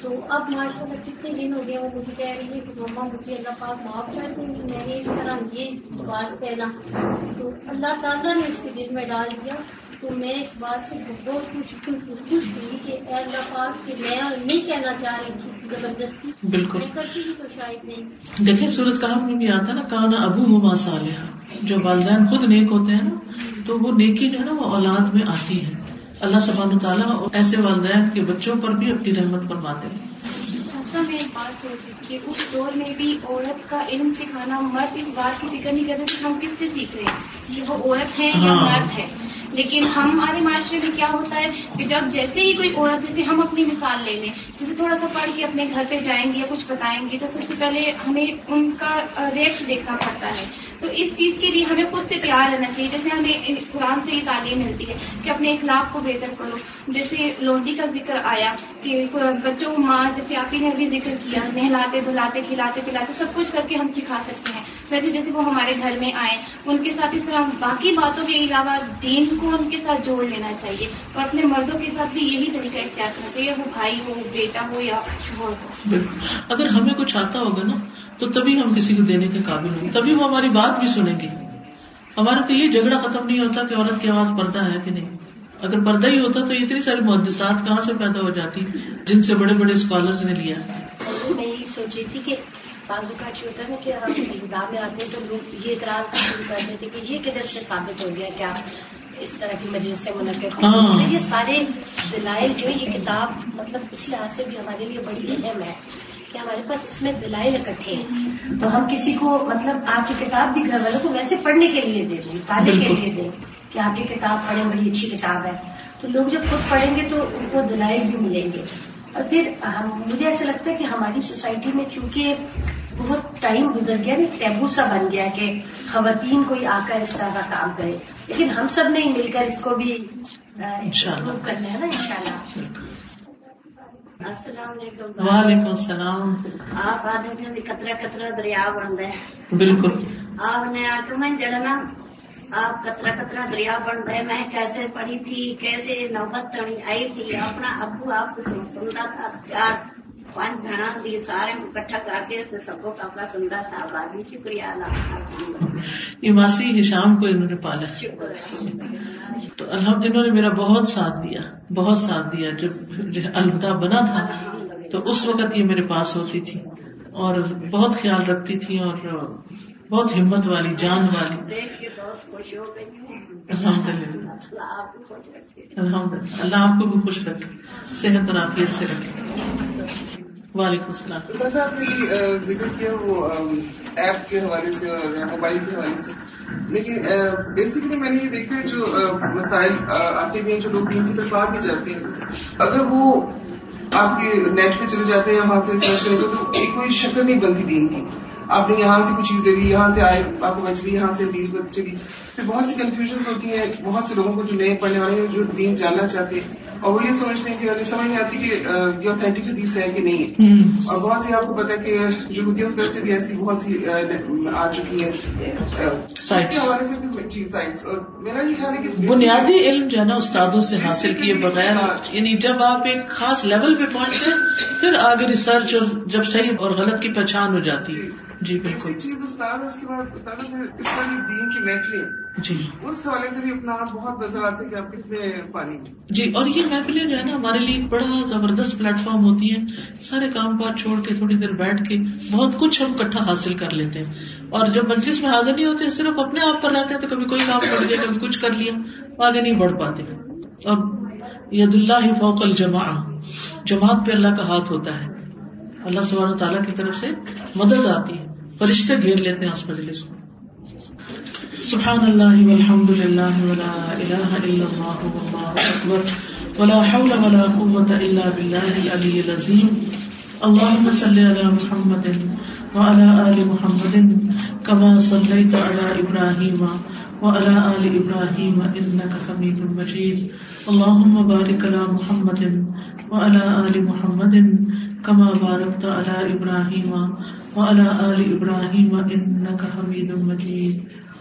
تو اب ماشاء اللہ کتنے دن ہو گئے وہ مجھے کہہ رہی ہے کہ مما مجھے اللہ پاک معاف کر دیں گی میں نے اس طرح یہ لباس پہنا تو اللہ تعالیٰ نے اس کے دل میں ڈال دیا۔ تو میں اس بات سے بہت خوش خوش ہوئی کہ اے اللہ پاک کہ میں نہیں کہنا چاہ رہی تھی زبردستی۔ بالکل۔ میں کرتی بھی تو شاید نہیں۔ دیکھیں سورت کہاف میں بھی آتا نا کانا ابو ہما صالح جو والدین خود نیک ہوتے ہیں نا تو وہ نیکی جو ہے نا وہ اولاد میں آتی ہے۔ اللہ سبحانہ تعالیٰ ایسے والدین کے بچوں پر بھی اپنی رحمت فرماتے ہیں۔ میں ایک بات سوچ رہی کہ اس دور میں بھی عورت کا علم سکھانا مرد اس بات کی فکر نہیں کرتے کہ ہم کس سے سیکھ رہے ہیں کہ وہ عورت ہے یا ہاں۔ مرد ہے لیکن ہمارے معاشرے میں کیا ہوتا ہے کہ جب جیسے ہی کوئی عورت جیسے ہم اپنی مثال لے لیں جیسے تھوڑا سا پڑھ کے اپنے گھر پہ جائیں گے یا کچھ بتائیں گے تو سب سے پہلے ہمیں ان کا ریٹ دیکھنا پڑتا ہے تو اس چیز کے لیے ہمیں خود سے تیار رہنا چاہیے۔ جیسے ہمیں قرآن سے یہ تعلیم ملتی ہے کہ اپنے اخلاق کو بہتر کرو۔ جیسے لونڈی کا ذکر آیا کہ بچوں ماں، جیسے آپ ہی نے ابھی ذکر کیا، نہلاتے، دھلاتے، کھلاتے، پلاتے، سب کچھ کر کے ہم سکھا سکتے ہیں۔ ویسے جیسے وہ ہمارے گھر میں آئے، ان کے ساتھ اس طرح باقی باتوں کے علاوہ دین کو ان کے ساتھ جوڑ لینا چاہیے۔ اور اپنے مردوں کے ساتھ بھی یہی طریقہ اختیار کرنا چاہیے وہ بھائی ہو بیٹا ہو، یا شوہر ہو۔ اگر ہمیں کچھ آتا ہوگا نا تو تبھی ہم کسی کو دینے کے قابل ہوں گے۔ تبھی وہ ہماری بات بھی سنیں گے۔ ہمارا تو یہ جھگڑا ختم نہیں ہوتا کہ عورت کی آواز پردہ ہے کہ نہیں۔ اگر پردہ ہی ہوتا تو اتنی ساری محدثات کہاں سے پیدا ہو جاتی جن سے بڑے بڑے اسکالرز نے لیا۔ میں یہی سوچ رہی تھی کہ بازو کا یہ ہوتا ہے نا کہ ہم میں آتے ہیں تو لوگ یہ اعتراض شروع کر دیتے کہ یہ کدھر سے ثابت ہو گیا کیا اس طرح کی مجلس سے منعقد؟ ہاں۔ یہ سارے دلائل جو یہ کتاب مطلب اس لحاظ سے بھی ہمارے لیے بڑی اہم ہے کہ ہمارے پاس اس میں دلائل اکٹھے ہیں تو ہم کسی کو مطلب آپ کی کتاب بھی گھر والوں کو ویسے پڑھنے کے لیے دے دیں طالب کے۔ لیے دیں کہ آپ یہ کتاب پڑھیں بڑی اچھی کتاب ہے تو لوگ جب خود پڑھیں گے تو ان کو دلائل بھی ملیں گے اور پھر ہم مجھے ایسا لگتا ہے کہ ہماری سوسائٹی میں چونکہ بہت ٹائم گزر گیا نا ٹیبو سا بن گیا کہ خواتین کوئی آ کر اس طرح کا کام کرے۔ لیکن ہم سب نے مل کر اس کو بھی improve کرنا ہے نا انشاءاللہ۔ السلام علیکم۔ وعلیکم السلام۔ آپ آدمی تھے کترا کترا دریا بن رہے بالکل۔ آپ نے آ میں جڑا نا آپ کترا کترا دریا بن رہے میں کیسے پڑھی تھی کیسے نوبت آئی تھی اپنا ابو آپ کو سن- سنتا تھا۔ پیار پانچ دی سارے اکٹھا کر کے سب کو تھا باقی شکریہ اللہ یہ ماسی ہشام کو انہوں نے پالا۔ تو الحمد انہوں نے میرا بہت ساتھ دیا بہت ساتھ دیا۔ جب الوداع بنا تھا تو اس وقت یہ میرے پاس ہوتی تھی اور بہت خیال رکھتی تھی اور بہت ہمت والی جان والی۔ دیکھ کے بہت خوش ہو گئی۔ ہوں الحمد للہ۔ الحمد للہ۔ اللہ آپ کو بھی خوش رکھے۔ صحت اور عافیت سے رکھے وعلیکم السلام۔ بس آپ نے ذکر کیا وہ ایپ کے حوالے سے اور موبائل کے حوالے سے۔ لیکن بیسیکلی میں نے یہ دیکھا ہے جو مسائل آتے بھی ہیں جو لوگ دین کی طرف آ بھی جاتے ہیں۔ اگر وہ آپ کے نیٹ پہ چلے جاتے ہیں وہاں سے سرچ کریں گے تو ایک کوئی شکل نہیں بنتی دین کی۔ آپ نے یہاں سے کچھ چیز لے لی، یہاں سے آئے، آپ کو بچ لی یہاں سے بیس بچ چلی پھر بہت سی کنفیوژن ہوتی ہیں بہت سے لوگوں کو جو نئے پڑھنے والے ہیں جو دین جاننا چاہتے ہیں اور وہ یہ سمجھتے ہیں کہ انہیں سمجھ نہیں آتی کہ یہ اوتھینٹک حدیث ہے کہ نہیں ہے۔ اور بہت سی آپ کو پتا ہے کہ یہودیوں کی طرف سے بھی ایسی بہت سی آ چکی کے حوالے سے بھی جی سائٹس اور میرا یہ خیال ہے کہ بنیادی علم جو ہے نا استادوں سے حاصل کیے بغیر یعنی جب آپ ایک خاص لیول پہ پہنچتے ہیں پھر آگے ریسرچ اور جب صحیح اور غلط کی پہچان ہو جاتی۔ ہے جی بالکل۔ ایسی چیز استاد ہے اس کے بعد استاد نے اس طرح دین کی محفلیں جی۔ اس حوالے سے بھی اپنا آپ بہت نظر آتے کہ آپ کتنے پانی جی اور یہ محفلیں جو ہے نا ہمارے لیے بڑا زبردست پلیٹ فارم ہوتی ہیں۔ سارے کام کاج چھوڑ کے تھوڑی دیر بیٹھ کے بہت کچھ ہم کٹھا حاصل کر لیتے ہیں۔ اور جب مجلس میں حاضر نہیں ہوتے صرف اپنے آپ پر رہتے ہیں تو کبھی کوئی کام پڑ گیا کبھی کچھ کر لیا آگے نہیں بڑھ پاتے۔ اور ید اللہ فوق الجماع جماعت پہ اللہ کا ہاتھ ہوتا ہے۔ اللہ سبحانہ تعالیٰ کی طرف سے مدد آتی ہے۔ فرشتے گھیر لیتے ہیں اس مجلس کو۔ سبحان اللہ والحمد للہ ولا الہ الا اللہ واللہ اکبر ولا حول ولا قوة الا باللہ العلی العظیم اللهم صل على محمد وعلى آل محمد كما صليت على إبراهيم وعلى آل إبراهيم إنك حميد مجيد اللهم بارك على محمد وعلى آل محمد كما باركت على إبراهيم وعلى آل إبراهيم إنك حميد مجيد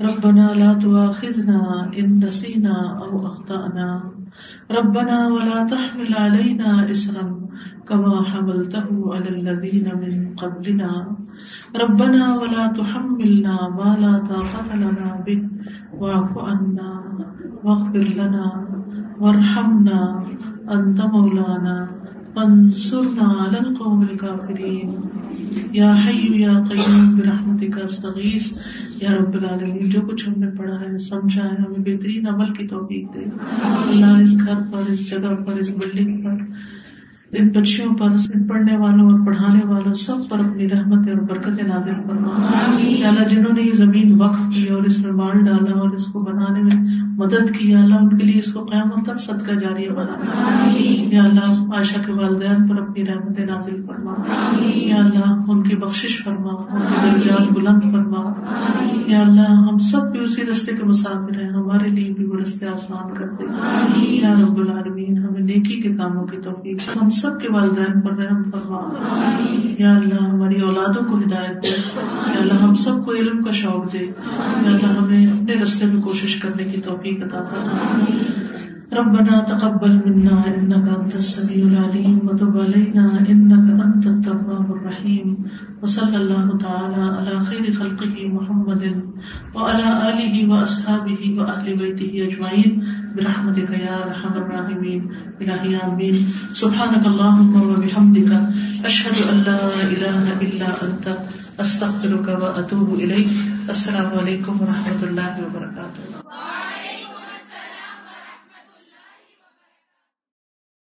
ربنا لا تؤاخذنا إن نسينا أو أخطأنا. ربنا ولا تحمل علينا إسرا كما حملته على الذين من قبلنا. ربنا ولا تحملنا ما لا طاقة لنا به. واعف عنا واغفر لنا وارحمنا أنت مولانا. انصرنا على القوم الكافرين. یا حی یا قیوم برحمتک استغیث یا رب العالمین جو کچھ ہم نے پڑھا ہے، سمجھا ہے، ہمیں بہترین عمل کی توفیق دے۔ اللہ اس گھر پر، اس جگہ پر، اس بلڈنگ پر ان بچیوں پر ان پڑھنے والوں اور پڑھانے والوں سب پر اپنی رحمت اور برکت نازل فرما۔ یا اللہ جنہوں نے یہ زمین وقف کی اور اس میں مال ڈالا اور اس کو بنانے میں مدد کی اللہ ان کے لیے اس کو قیامت تک صدقہ جاری بنا۔ یا اللہ عائشہ کے والدین پر اپنی رحمت نازل فرما۔ یا اللہ ان کی بخشش فرما۔ ان کے درجات بلند فرما۔ یا اللہ ہم سب بھی اسی رستے کے مسافر ہیں ہمارے لیے بھی وہ رستے آسان کر دے۔ یا رب العالمین ہمیں نیکی کے کاموں کی توفیق ہم سب کے والدین پر رحم فرما۔ یا اللہ ہماری اولادوں کو ہدایت دے۔ یا اللہ ہم سب کو علم کا شوق دے۔ یا اللہ ہمیں اپنے رستے میں کوشش کرنے کی توفیق عطا فرما۔ ربنا تقبل منا انك انت السميع العليم وتب علينا انك انت التواب الرحيم وصلى الله تعالى على خير خلقه محمد وعلى اله واصحابه واهل بيته اجمعين برحمتك يا ارحم الراحمين الهي امين سبحانك اللهم وبحمدك اشهد ان لا اله الا انت استغفرك واتوب اليك السلام عليكم ورحمه الله وبركاته